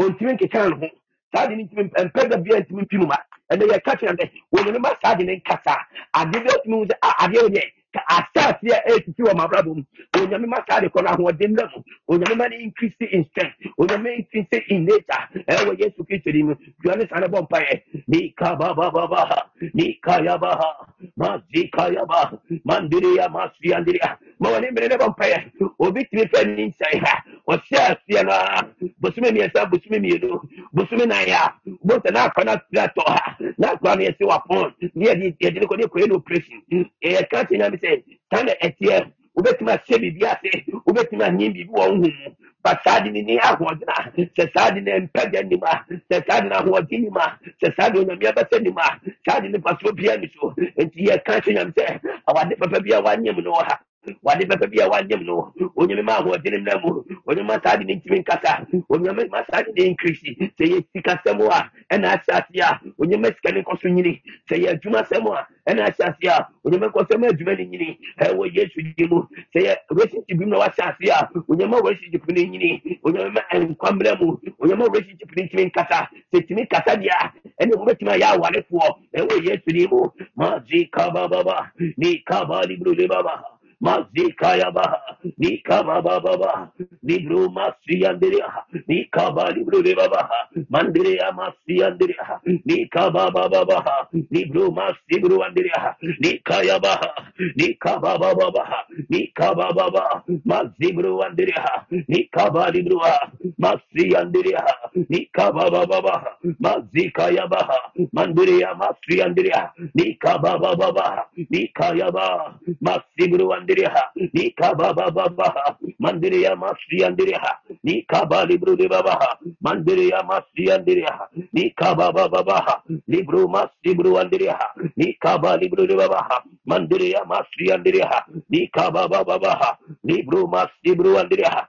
ontumi nkeka ne ho saa de no ntumi mpɛ da bia ntumi mpi mu ma ɛnɛ yɛka kyerɛ dɛ wɔn ne ma saa de no nkasa ade bi atumi hu sɛ a adeɛ wɔ deɛ ka asase a ɛsisi wɔ m'abrabɔ mu onyame ma saa de kɔ no ahoɔden da mu onyame ma no increase in strength. Onyame increase in nature. Ɛwɔ yesu kristo di mu dua ne saa ne bɔ mpaeɛ ni kabababa ni kayabaha. Mazikayaba mandiria masiandiria ma wɔne mmere ne bɔ mpaeɛ obi tumi fɛ ne nsɛe ha ɔhyɛ aseɛ no a bosome mmiɛnsa bosome mmienu bosome nan a bota na akɔ na tira tɔ ha na akɔ no yɛsi wapɔn ne yɛde ne kɔ ne kɔyɛ no operation. Yɛka kyerɛ nyame sɛ na ɛteɛ wobɛtumi ahyɛ biribi ase wobɛtumi anyɛ biribi wɔ wo hu mu. Ba saa de ne ni ahoɔden a sɛ saa de ne mpɛgya nim a sɛ saa de ne ahoɔden nim a sɛ saa de onyame abɛsɛ nim a saa de ne fasoɔ bia ni so. Nti yɛka kyerɛ nyame sɛ awade papa bi a wanyam no wɔ ha wade papa bi a wanyam no onyame ma ahoɔden mna mu onyame ma saa de ne ntimi nkasa onyame ma saa de ne nkirisi sɛ yɛ sikasɛm a ɛna ahyɛ ase a onyame sika ne nkɔ so nyini. Sɛ yɛ adwumasɛm a ɛna ahyɛ ase a onyame nkɔ sɛ ma adwuma no nyini ɛwɔ yesu di mu sɛ yɛ relationship mu na wahyɛ ase a onyame relationship no nyini. Onyame ma nkwammerɛ mu onyame relationship no ntimi nkasa. Sɛ timi kasa deɛ a ɛne wobɛtumi ayɛ awarefoɔ ɛwɔ yesu di mu kabalibrodebaba Mazikaya baha, ni kaba baba baha, ni bro masi anderia, ni kaba libro de baba, mandiria masi anderia, ni kaba baba masi bro anderia, ni kaya baha, ni kaba baba baha, ni kaba baba, masi bro anderia, ni kaba libro masi anderia, ni kaba baba baha, mazikaya baha, mandiria masi anderia, ni kaba baba baha, ni kaya baha, masibru andiriha ni kaba baba baha mandiriya masi andiriha ni kaba libru masibru andiriha ni kaba libru de baba mandiriya masi andiriha ni kaba baba baha libru masibru andiriha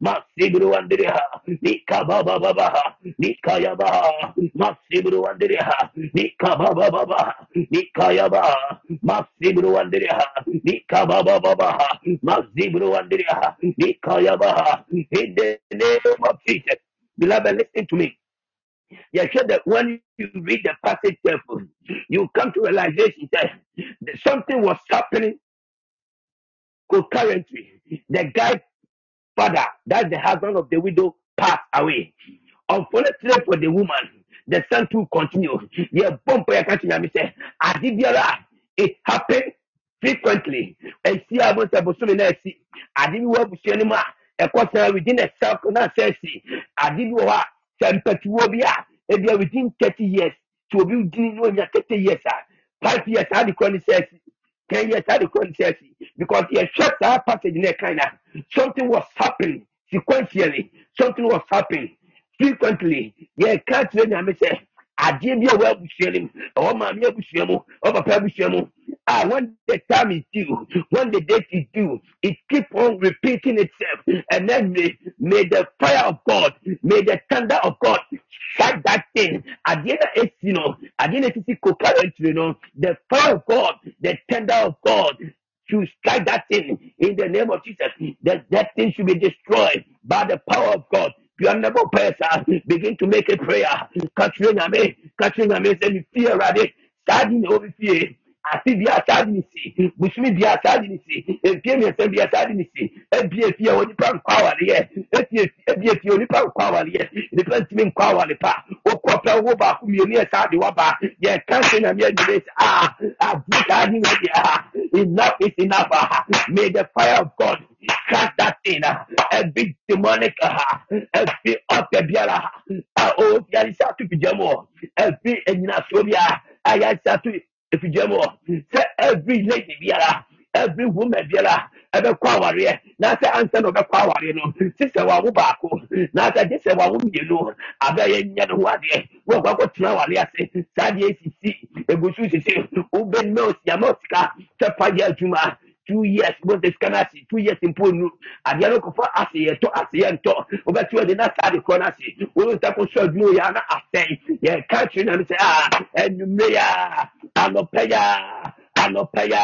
baba, baba, masibru andiriha, ni kaba libru de baba, baba baha, ni masibru andiriha, ni kaba baba baba baha, ni kaya baha, masibru andiriha, ni kaba baba masibru andiriha, ni kaya in the name of Jesus. Beloved, listen to me. You sure that when you read the passage carefully, you come to realization that something was happening concurrently. The guy's father, that's the husband of the widow, passed away. Unfortunately for the woman, the son too continued. Yeah, me say, it happened frequently. And see, I was able to see. With cinema. A question within a circle, not say, I didn't work. Sempatuo bi a, ebi within thirty years, to obi within no nya thirty years a, five years kɔ ne kɛnyɛ saa sequentially because yɛhwɛ saa passage na ɛkan na something was happening sequentially. Something was happening frequently. Yɛka kyerɛ nyame I adeɛ bi a wɔabusua no mu ɛwɔ maame abusua mu ɔwɔ papa abusua mu ah when the time is due when the date is due it keep on repeating itself and then may, may the fire of God may the thunder of God strike that thing at the end of na esi no adeɛ na esisi ko currently no the fire of God the thunder of God to strike that thing in the name of Jesus. That that thing should be destroyed by the power of God. You are never person. Begin to make a prayer. Katrina me, Katrina me, say me fear ready. Starting over fear ase bi asaa de ne si busumi bi asaa de ne si efie mmiɛnsa bi asaa de ne si ebie efie onipa nkɔ awareɛ ebie efie power. nkɔ awareɛ nipa ntumi nkɔ aware pa okɔ pɛ wo baako mmienu ɛsa de waba yɛ kansi na mmiɛ nyere a enough is enough ah, may the fire of god cast that in a big demonic a every ɔpɛ biara a ah, o oh, yari sa tupi jɛ mu every enyinaso bi a I got sa. Efidie mu sɛ every lady biara every woman biara ɛbɛkɔ awareɛ na sɛ ansa na ɔbɛkɔ awareɛ no sisɛ wawo baako na sɛ gye sɛ wawo mmienu abɛyɛ nyɛ no ho adeɛ wɔkɔ akɔtena awareɛ ase saa deɛ esisi egusu sisi wobɛnuma osiama osika sɛ pa yɛ adwuma two years bó ṣe sika sí two years mpo nu adeɛ no kɔfɔ ase yɛ tɔ ase yɛ ntɔ de na saa de korɔ n'ase wɔn nsa ko sɔ adwuma yɛ ana asɛn yɛ kankiri na sɛ aa ɛnumere ya anɔpɛ ya anɔpɛ ya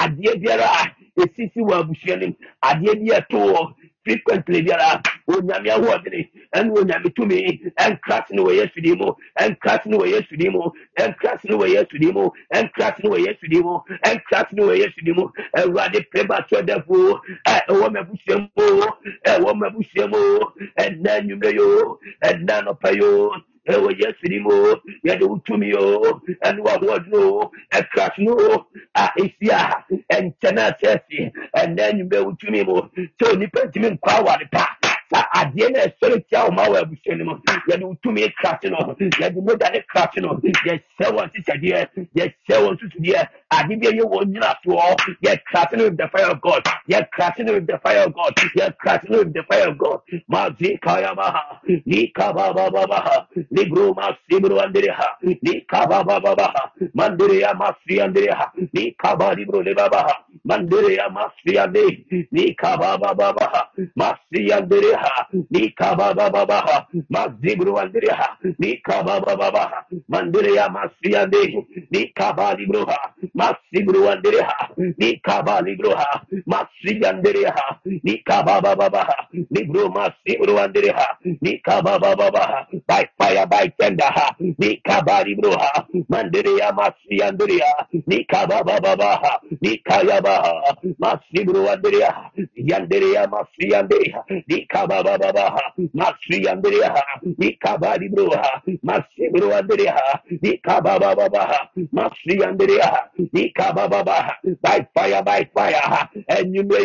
adeɛ biara esisi wɔ abusua no mu adeɛ bi yɛ to wɔ frequently biara onyame ahoɔdene ɛne onyame tumi ɛnkra se no wɔ yesu din mu ɛnkra se no wɔ yesu din mu ɛnkra se no wɔ yesu din mu ɛnkra se no wɔ yesu din mu ɛnkra se no wɔ yesu din mu. Awurade pɛba to dɛfo ɛ ɛwɔ m'abusua mu o ɛwɔ m'abusua mu o ɛnna nnwumɛ yo ɛnna nɔpɛ yo ɛwɔ yesu din mu o. Yɛde wo tumi o. Ɛne w'ahoɔdene o. Ɛkra se no o. A esi a ɛnkyɛn a sɛɛsi ɛnna nnwumɛ wo tumi mu sɛ onipa ntumi nkɔ aware pa sa adeɛ na ɛsɔre tia wo ma wɔ abusua no mu yɛde wo tumi krate no yɛde mogya ne krate no yɛhyɛ wɔn sisɛdeɛ yɛhyɛ wɔn susudeɛ I give you you will not to all. You're crashing with the fire of God. You're crashing with the fire of God. You're crashing with the fire of God. Mazika yamaha. Nika baba baba. Libruma sibru andiriha. Nika baba baba. Mandiria masi andiriha. Nika baba libro lebabaha. Mandiria masi andi. Nika baba baba. Masi andiriha. Nika baba baba. Mazibru andiriha. Nika baba baba. Mandiria masi andi. Nika baba libroha. Masigruandereha, Nikaba Libroha, Masigandereha, Nikaba Baba, Libro Masigruandereha, Nikaba Baba, by fire, by tender, Nikaba Libroha, Manderea Masianderea, Nikaba Baba, Nikayaba, Masigruandereha, Yanderea Masiandereha, Nikaba Baba, Masiandereha, Nikaba Libroha, Masigruandereha, Nikaba Baba, Masiandereha, by fire, by fire. And you may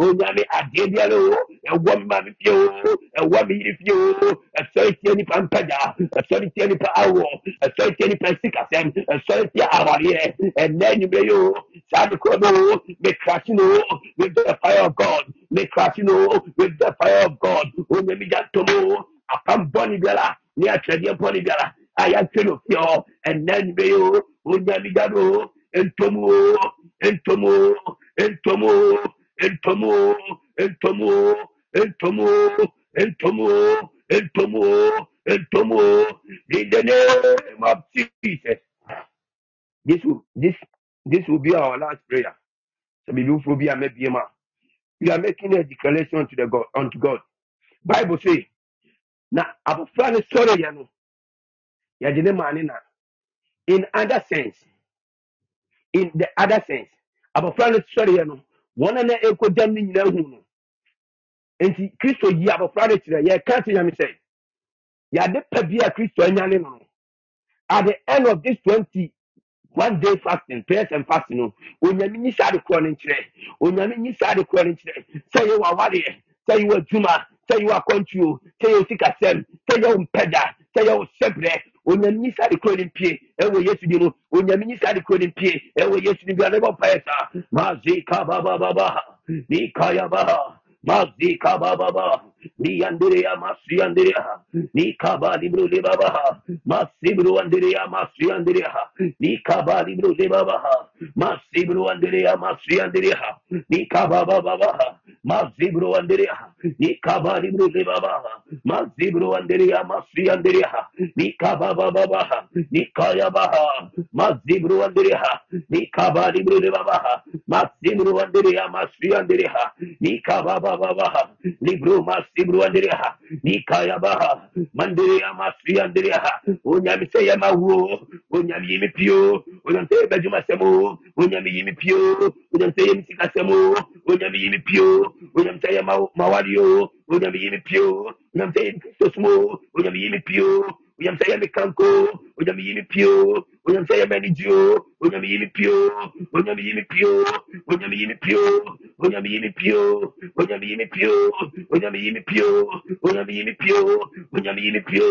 Onyame Adedialo, a woman if you, a woman if you, a solitary pampaja, a solitary power, a solitary persicasem, a solitary avarier, and then you know, Sadikono, the crashino, with the fire of God, the crashino, with the fire of God, Onyame Jatomo, upon Bonnie Bella, near Trevian Bonnie Bella. I am Trinopio, and then you, Onyame know no ntomo ntomo ntomo ntomo ntomo ntomo ntomo ntomo ntomo in the name of Jesus. This will this this will be our last prayer. So maybe will be a maybe ma. We are making a declaration to the God unto God. Bible say na abofra ne sɔre yɛ no yɛde ne maa ne na in other sense in the other sense. Abofra no sɔre yɛ no wɔn a na ekɔ dɛm ne nyinaa hu no. Nti kristo yi abofra no kyerɛ yɛ ka kyerɛ nyame sɛ yɛade pa bi a kristo anya ne no no. At the end of this twenty one day fasting prayers and fasting no onyame nyi saa de korɔ no nkyerɛ. Onyame nyi saa korɔ no nkyerɛ. Sɛ yɛ wɔ awareɛ sɛ adwuma sɛ yɛ wɔ akɔntuo sɛ yɛ wɔ sikasɛm sɛ yɛ wɔ mpɛgya sɛ yɛ wɔ hyɛbrɛ onyame nyi saa de kuro ne mpie. Ɛwɔ yesu di mu. Onyame nyi saa de kuro ne mpie. Ɛwɔ yesu di mu biara ne bɔ mpaeɛ saa. Mazika babababa nikayaba Mazika baba ba. Ni andiria masi andiria. Ni kaba libru le baba. Masi bru andiria masi andiria. Ni kaba libru le baba. Masi bru andiria masi andiria. Ni kaba baba ba. Masi bru andiria. Ni kaba libru le baba. Masi bru andiria masi andiria. Ni kaba baba ba. Ni kaya ba. Masi bru andiria. Ni kaba libru le baba. Masi bru andiria masi andiria. Ni kaba Baba, libru masibru andiriha nikaya baha mandiria masi andiriha onyami se yama wo onyami yimi pio onyami se bejuma semo onyami yimi pio onyami se yimi sika semo onyami yimi pio onyami se yama mawadio onyami yimi pio onyami se sosmo onyami yimi pio onyami se yimi kanko onyami yimi pio onyami se yimi nidio onyami yimi pio onyami yimi pio onyami yimi pio unyamini pyo unyamini pyo unyamini pyo unyamini pyo unyamini pyo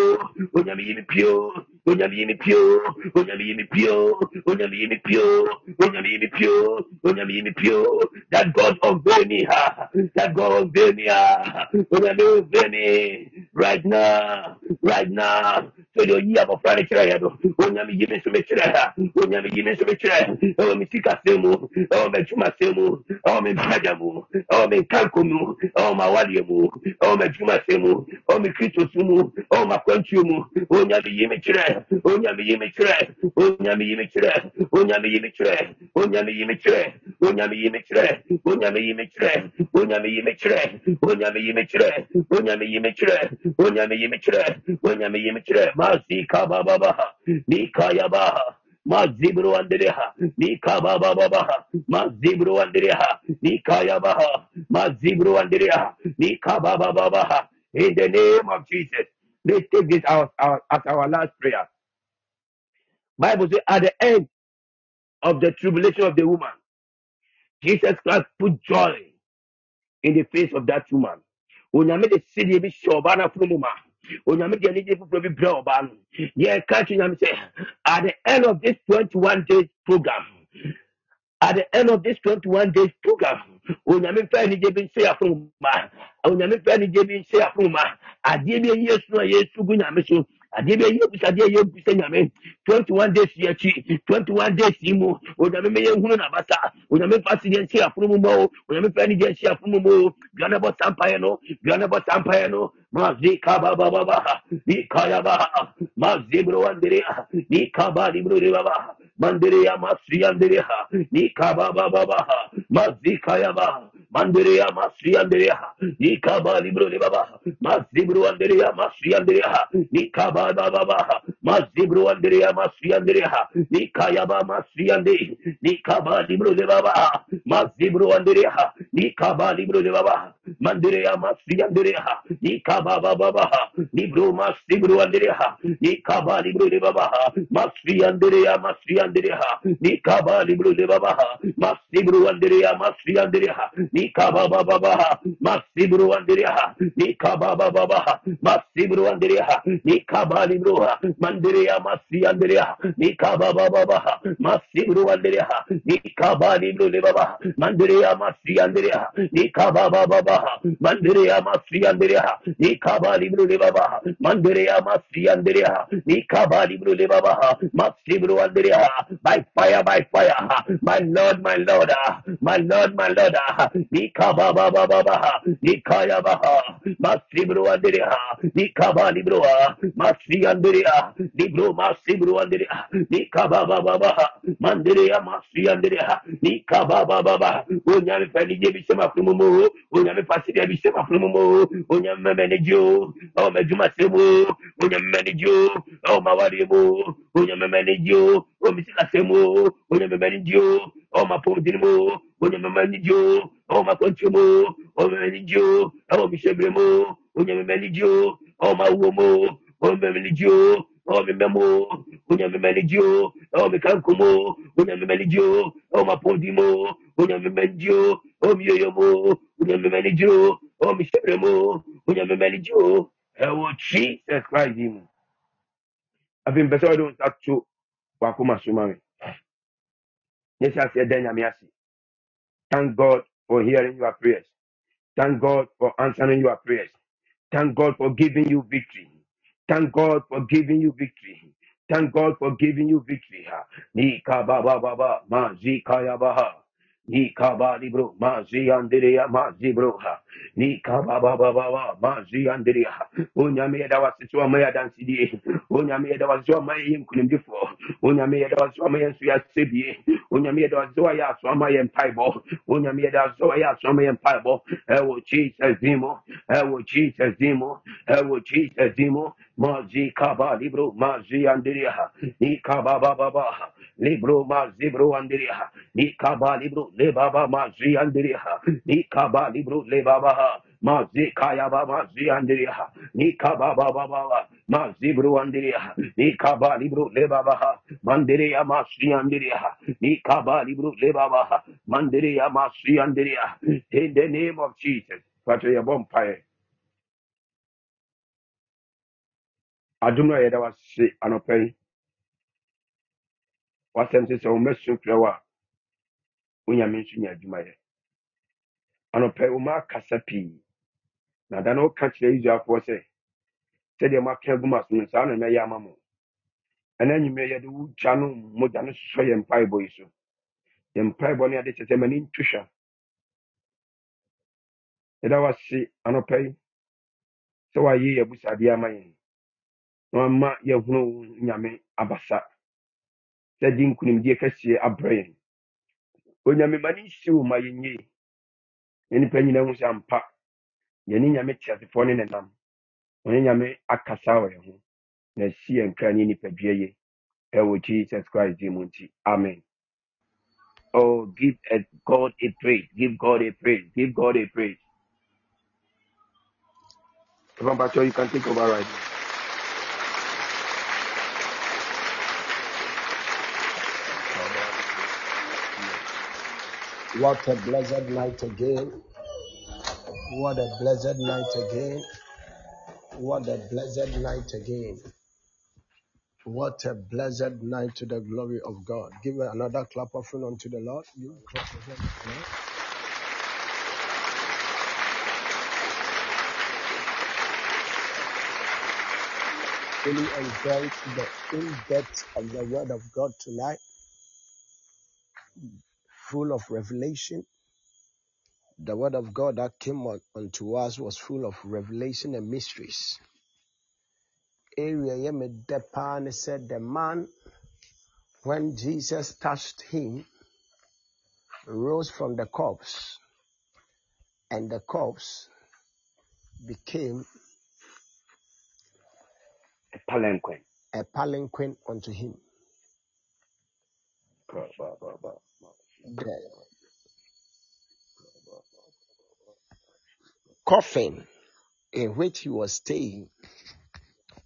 unyamini pyo onyamini pio onyamini pio onyamini pio onyamini pio onyamini pio that god of Beni, ah, that god of Beni, ah, onyamini of Beni, right now right now so the year of Friday prayer do onyami give me some prayer onyami give me some prayer oh me sika semu oh me chuma semu oh me jajamu oh me kankomu oh ma waliemu oh me chuma semu oh me krito sumu oh ma kwantumu onyami give me prayer onyame yi me kyerɛ onyame yi me kyerɛ onyame yi me kyerɛ onyame yi me kyerɛ onyame yi me kyerɛ onyame yi me kyerɛ onyame yi me kyerɛ onyame yi me kyerɛ onyame yi me kyerɛ onyame yi me kyerɛ onyame yi me kyerɛ masika bababa nikayabaha mazibro andereha nikabababaha mazibro andereha nikayabaha mazibro andereha nikabababaha in the name of Jesus let's take this as our, as our last prayer. Bible says at the end of the tribulation of the woman Jesus Christ put joy in the face of that woman. At the end of this 21 days program, at the end of this 21 days program, Onyame fẹ́ ni jẹ́bi ń ṣe àfọ̀nùmá, Onyame fẹ́ ni jẹ́bi ń ṣe àfọ̀nùmá, àdìẹ bí eyín esu náà yẹ esu gún nyàmé so, àdìẹ bí eyín ebusa àdìẹ yẹ ebusa nyàmé, 21 days yẹ 21 days yìí mu, Onyame mi yẹ nhunu n'abasa, Onyame fa si yẹ ń ṣe àfọ̀nùmọ́ o, Onyame fẹ́ ni jẹ́ ń ṣe àfọ̀nùmọ́ o, bí wọn bọ̀ sámpáyé no, bí wọn bọ̀ sámpáyé no, mazika baba baba ikaya baba mazibro andrea ikaba libro baba mandereya masuyandereha nikaba baba baba mazika yaba mandereya masuyandereha nikaba libro baba mazibro andrea masuyandereha nikaba baba baba mazibro andrea masuyandereha nikaya baba masuyande nikaba libro baba mazibro andrea nikaba libro baba mandereya masuyandereha nikaba baba baba ha libro mas libro andere ha ni kaba libro le baba ha mas fi andere ya mas fi andere ha ni kaba libro le baba ha mas libro andere ya mas fi andere ha ni kaba baba baba ha mas libro andere ha ni kaba baba baba ha mas libro andere ha ni kaba libro ha mandere ya mas fi andere ha ni kaba baba baba ha mas libro andere ha ni kaba libro le baba ha mandere ya mas fi andere ha ni kaba baba baba ha mandere ya mas fi andere ha ni Nikabali Brulebabaha, Manderea Masi Anderea, Nikabali Brulebabaha, Masi Bru Anderea, by fire, by fire, my Lord, my Lord, my Lord, my Lord, ah, Nikababa Babaha, Nikaya Baha, Masi Bru Anderea, Nikabali Brua, Masi Anderea, Nibru Masi Bru Anderea, Nikababa Babaha, Manderea Masi Anderea, Nikababa Baba, Unyamifani Jebisema Fumumu, Unyamifasi Jebisema Fumumu, Unyamifani memeniju omejumasemu onyememeniju omawarimu onyememeniju omisikasemu onyememeniju omapundirimu onyememeniju omakonchumu omemeniju omishebiremu onyememeniju omawuomu omemeniju omimemu onyememeniju omikankumu onyememeniju omapundimu onyememeniju omiyoyomu onyememeniju omisheremu onyame mamenejo, ẹwọ jesus christ afei mpɛ sɛ ɔde wo nsa to wakoma so ma me nyɛ sɛ aseɛ da nyame ase thank god for hearing your prayers. Thank god for answering your prayers. Thank god for giving you victory. Thank god for giving you victory. Thank god for giving you victory. Ha. Ni ka ba ba ba ba. Ma zi ka ya ba ha ni ka ba di bro ma zi andere ya ma zi bro ha. Ni ka ba ba ba ba ba ma zi andere ha o nyame yɛda wase so ama yɛ adansedie o nyame yɛda wase so ama yɛ nkonimdifoɔ o nyame yɛda wase so ama yɛ nso yɛ asɛbie o nyame yɛda wase so ayɛ aso ama yɛ mpaebɔ o nyame yɛda wase so ayɛ aso ama yɛ mpaebɔ ɛwɔ jesus din mu ɛwɔ jesus din mu ɛwɔ jesus din mu Mazi kaba libro mazi andiria ni kaba baba ba libro mazi bro andiria ni kaba libro le baba mazi andiria ni kaba libro baba mazi kaya mazi andiria ni baba ba mazi bro andiria ni kaba libro le baba baba in the name of Jesus. Patrick, your bonfire. adom no a yɛda wase anɔpa yi wasɛm sɛ sɛ womɛso frɛ wo a wonyame nso nya adwumayɛ anɔpa yi woma akasa pii. Na da no woka kyerɛ israelfoɔ sɛ sɛdeɛ moaka agu ma so no saa na mɛyɛ ama mo. Ɛna anwummerɛ yɛde wo gya no mogya no sɔ yɛ mpaebɔ yi so. Yɛ mpaebɔ no yɛde kyɛ sɛ m'ani nto hwa. Yɛda wase anɔpa yi. Sɛ wayɛ yɛ abusadeɛ ama yɛn. Na wama yɛhunu wo nyame abasa. Sɛ de nkonimdie kɛseɛ abrɛ yɛn. Onyame ma ne nsiw ma yɛnyie na nnipa nyina hu sɛ ampa. Yɛne nyame teasefoɔ ne nenam ɔne nyame akasa wɔ yɛn ho na asi yɛn kra ne nipadua ye. Ɛwɔ jesus christ din mu nti amen. Oh give a god a praise. Give god a praise. Give god a praise. Bacho, you can take over right now. What a blessed night again. What a blessed night again. What a blessed night again. What a blessed night to the glory of God. Give another clap offering unto the Lord. You clap the Lord. Really enjoyed the in depth of the word of God tonight, full of revelation. The word of God that came on, unto us was full of revelation and mysteries. Area Yemedepan said the man, when Jesus touched him, rose from the corpse, and the corpse became A palanquin. a palanquin unto him. Coffin in which he was staying,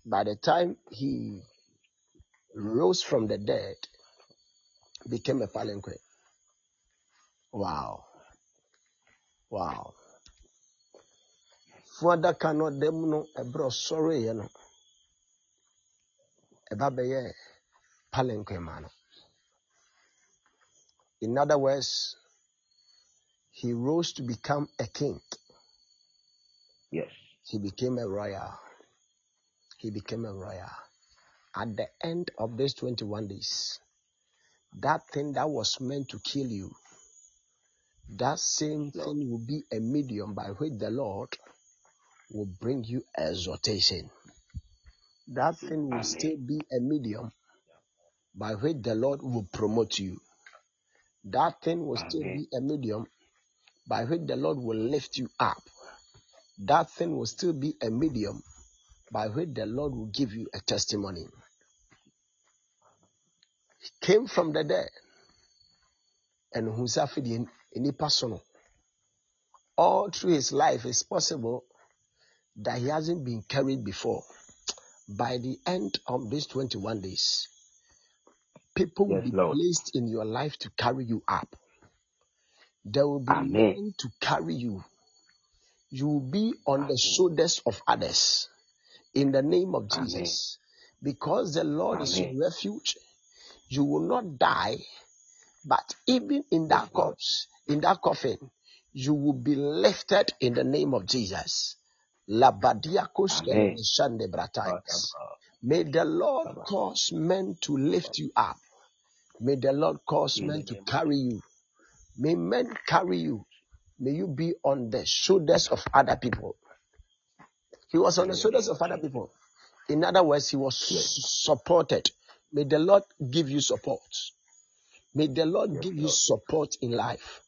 by the time he rose from the dead, became a palanquin. Wow. Wow. Further cannot them no ebro sorry you know. Eba beye uh, palanquin man. In other words, he rose to become a king. Yes. He became a royal. He became a royal. At the end of these 21 days, that thing that was meant to kill you, that same Lord. thing will be a medium by which the Lord will bring you exhortation. That thing will Amen. still be a medium by which the Lord will promote you. That thing will still Amen. be a medium by which the Lord will lift you up. That thing will still be a medium by which the Lord will give you a testimony. He came from the dead and who's in any person. All through his life, it's possible that he hasn't been carried before. By the end of these 21 days, people will Yes, be Lord. placed in your life to carry you up. There will be Amen. men to carry you. You will be on the Amen. shoulders of others. In the name of Amen. Jesus, Because the Lord is your refuge, you will not die, but even in Yes, that Lord. corpse, in that coffin, you will be lifted in the name of Jesus. Labadiakos Amen. Brataya. May the Lord cause men to lift you up. May the Lord cause men to carry you. May men carry you. May you be on the shoulders of other people. He was on the shoulders of of other people. In other words, he was supported. May the Lord give you support. May the Lord give you support in life.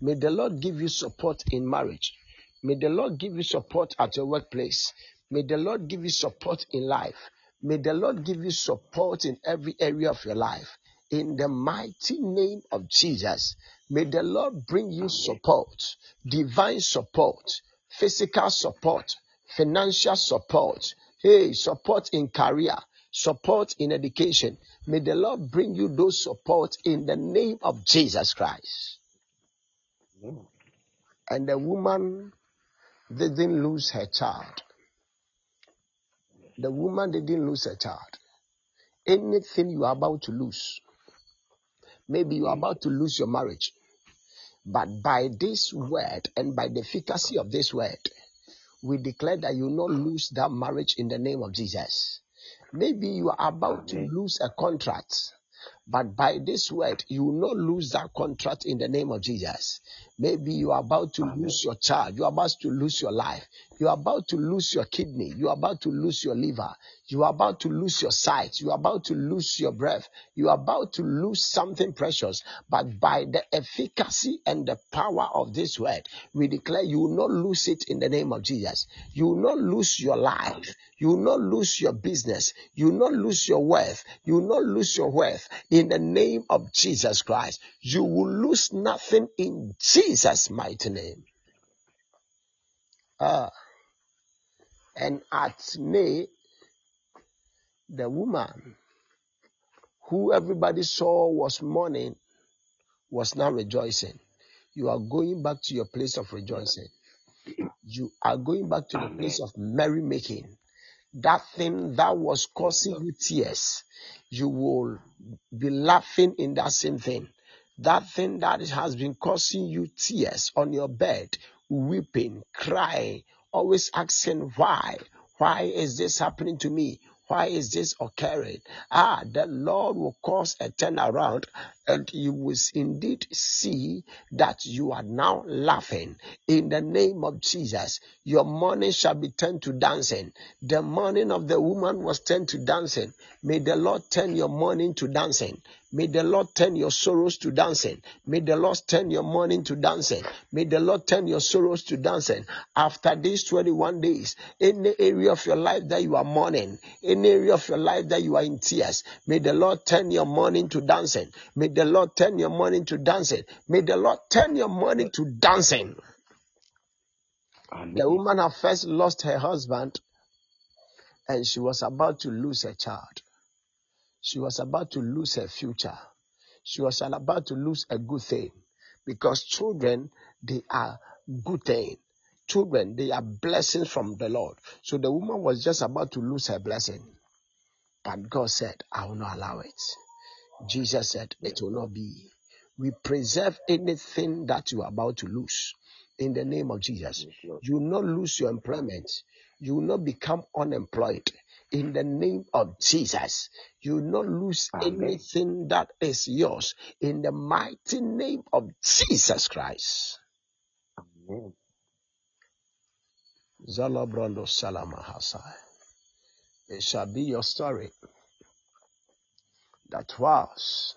May the Lord give you support in marriage. May the Lord give you support at your workplace. May the Lord give you support in life. May the Lord give you support in every area of your life. In the mighty name of Jesus, may the Lord bring you support, divine support, physical support, financial support, hey, support in career, support in education. May the Lord bring you those support in the name of Jesus Christ. And the woman didn't lose her child. The woman didn't lose her child. Anything you are about to lose, maybe you are about to lose your marriage, but by this word and by the efficacy of this word, we declare that you will not lose that marriage in the name of Jesus. Maybe you are about to lose a contract, but by this word, you will not lose that contract in the name of Jesus. Maybe you are about to Amen. lose your child, you are about to lose your life, you are about to lose your kidney, you are about to lose your liver, you are about to lose your sight, you are about to lose your breath, you are about to lose something precious. But by the efficacy and the power of this word, we declare you will not lose it in the name of Jesus. You will not lose your life. You will not lose your business. You will not lose your wealth. You will not lose your wealth in the name of Jesus Christ. You will lose nothing in Jesus' mighty name. Ah, and at Nain, the woman who everybody saw was mourning was now rejoicing. You are going back to your place of rejoicing. You are going back to the place of merrymaking. That thing that was causing you tears, you will be laughing in that same thing. That thing that has been causing you tears on your bed, weeping, crying, always asking why. Why is this happening to me? Why is this occurring? Ah, the Lord will cause a turnaround and you will indeed see that you are now laughing in the name of Jesus. Your mourning shall be turned to dancing. The mourning of the woman was turned to dancing. May the Lord turn your mourning to dancing. May the Lord turn your sorrows to dancing. May the Lord turn your mourning to dancing. May the Lord turn your sorrows to dancing. After these 21 days, in any area of your life that you are mourning, in any area of your life that you are in tears, may the Lord turn your mourning to dancing. May the Lord turn your mourning to dancing. May the Lord turn your mourning to dancing. The woman had first lost her husband and she was about to lose her child. She was about to lose her future. She was about to lose a good thing because children, they are good thing. Children, they are blessings from the Lord. So the woman was just about to lose her blessing. But God said, I will not allow it. Jesus said, It will not be. We preserve anything that you are about to lose in the name of Jesus. Yes, Lord. You will not lose your employment. You will not become unemployed in the name of Jesus. You will not lose Amen. anything that is yours in the mighty name of Jesus Christ. Amen. Zalabrondo Salama Hasai. It shall be your story that whilst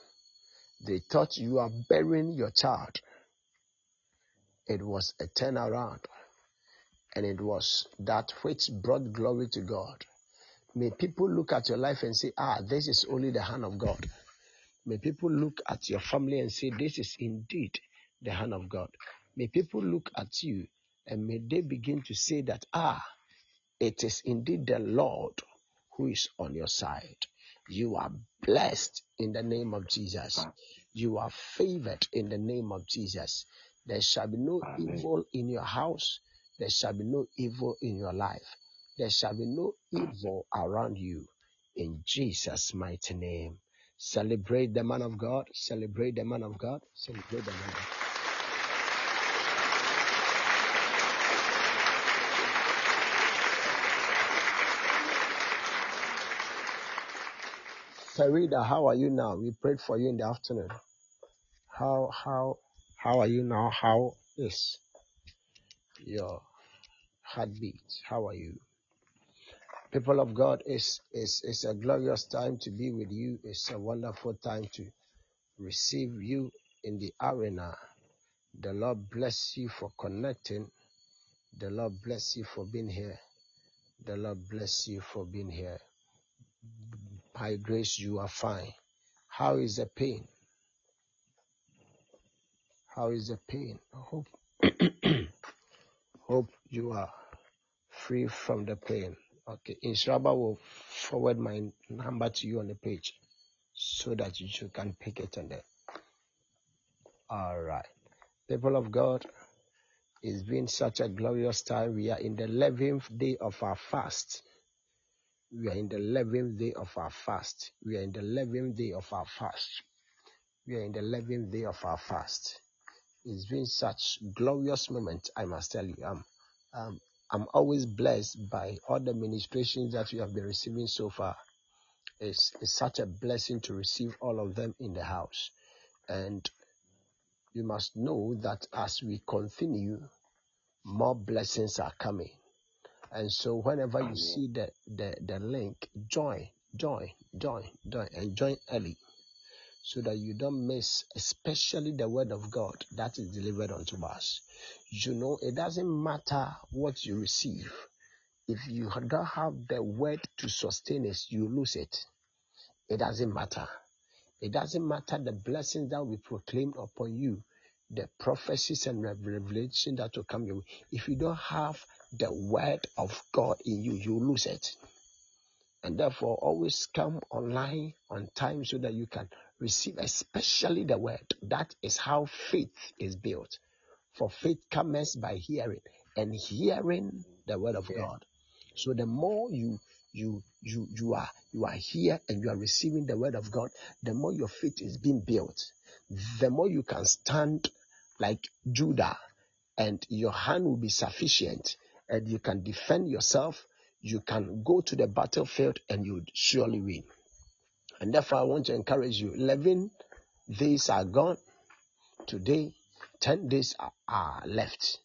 they thought you are burying your child, it was a turnaround and it was that which brought glory to God. May people look at your life and say, Ah, this is only the hand of God. May people look at your family and say, This is indeed the hand of God. May people look at you and may they begin to say that, Ah, it is indeed the Lord who is on your side. You are blessed in the name of Jesus. You are favored in the name of Jesus. There shall be no Amen. evil in your house. There shall be no evil in your life. There shall be no evil around you. in Jesus' mighty name. Celebrate the man of God. Celebrate the man of God. Celebrate the man of God. Farida, how are you now? We prayed for you in the afternoon. How how how are you now? How is your heartbeat? How are you? People of God, it's, it's, it's a glorious time to be with you. It's a wonderful time to receive you in the arena. The Lord bless you for connecting. The Lord bless you for being here. The Lord bless you for being here. By grace, you are fine. How is the pain? How is the pain? Hope, *clears throat* hope you are free from the pain. Okay, Inshallah will forward my number to you on the page so that you can pick it on there. All right. People of God, it's been such a glorious time. We are in the 11th day of our fast. We are in the 11th day of our fast. We are in the 11th day of our fast. We are in the 11th day of our fast. It's been such glorious moment, I must tell you. Um, um, I'm always blessed by all the ministrations that we have been receiving so far. It's, it's such a blessing to receive all of them in the house. And you must know that as we continue, more blessings are coming. And so whenever you Amen. see the, the, the link, join, join, join, join, and join early so that you don't miss, especially the word of God that is delivered unto us. You know, it doesn't matter what you receive. If you don't have the word to sustain it, you lose it. It doesn't matter. It doesn't matter the blessings that we proclaim upon you, the prophecies and revelation that will come your way. If you don't have the word of God in you, you lose it. And therefore, always come online on time so that you can receive, especially the word. That is how faith is built. For faith comes by hearing, and hearing the word of. God. So the more you you you you are you are here and you are receiving the word of God, the more your faith is being built. The more you can stand like Judah, and your hand will be sufficient, and you can defend yourself. You can go to the battlefield and you would surely win. And therefore, I want to encourage you. 11 days are gone. Today, 10 days are, left.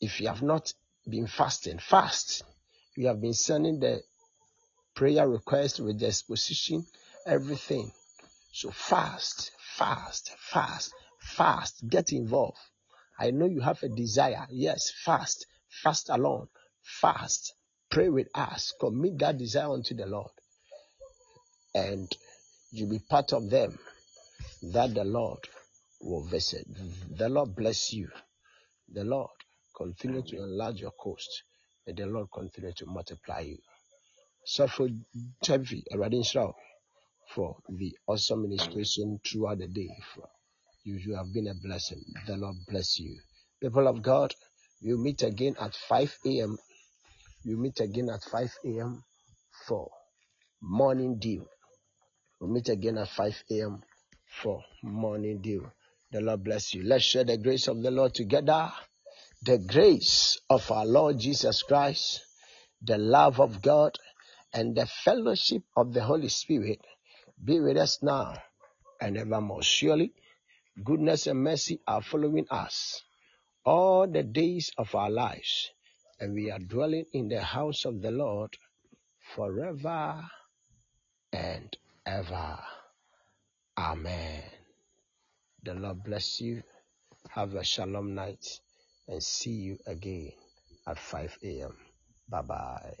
If you have not been fasting, fast. We have been sending the prayer request with the exposition, everything. So fast, fast, fast, fast. Get involved. I know you have a desire. Yes, fast, fast alone, fast. Pray with us. Commit that desire unto the Lord, and you be part of them that the Lord will visit. The Lord bless you. The Lord continue to enlarge your coast. May the Lord continue to multiply you. Suffer Tevi Radinshraw for the awesome ministration throughout the day. For you, you have been a blessing. The Lord bless you. People of God, we'll meet again at 5 a.m. We'll meet again at 5 a.m. for morning dew. We'll meet again at 5 a.m. for morning dew. The Lord bless you. Let's share the grace of the Lord together. The grace of our Lord Jesus Christ, the love of God, and the fellowship of the Holy Spirit be with us now and evermore. Surely, goodness and mercy are following us all the days of our lives, and we are dwelling in the house of the Lord forever and ever. Amen. The Lord bless you. Have a shalom night and see you again at 5 a.m. Bye bye.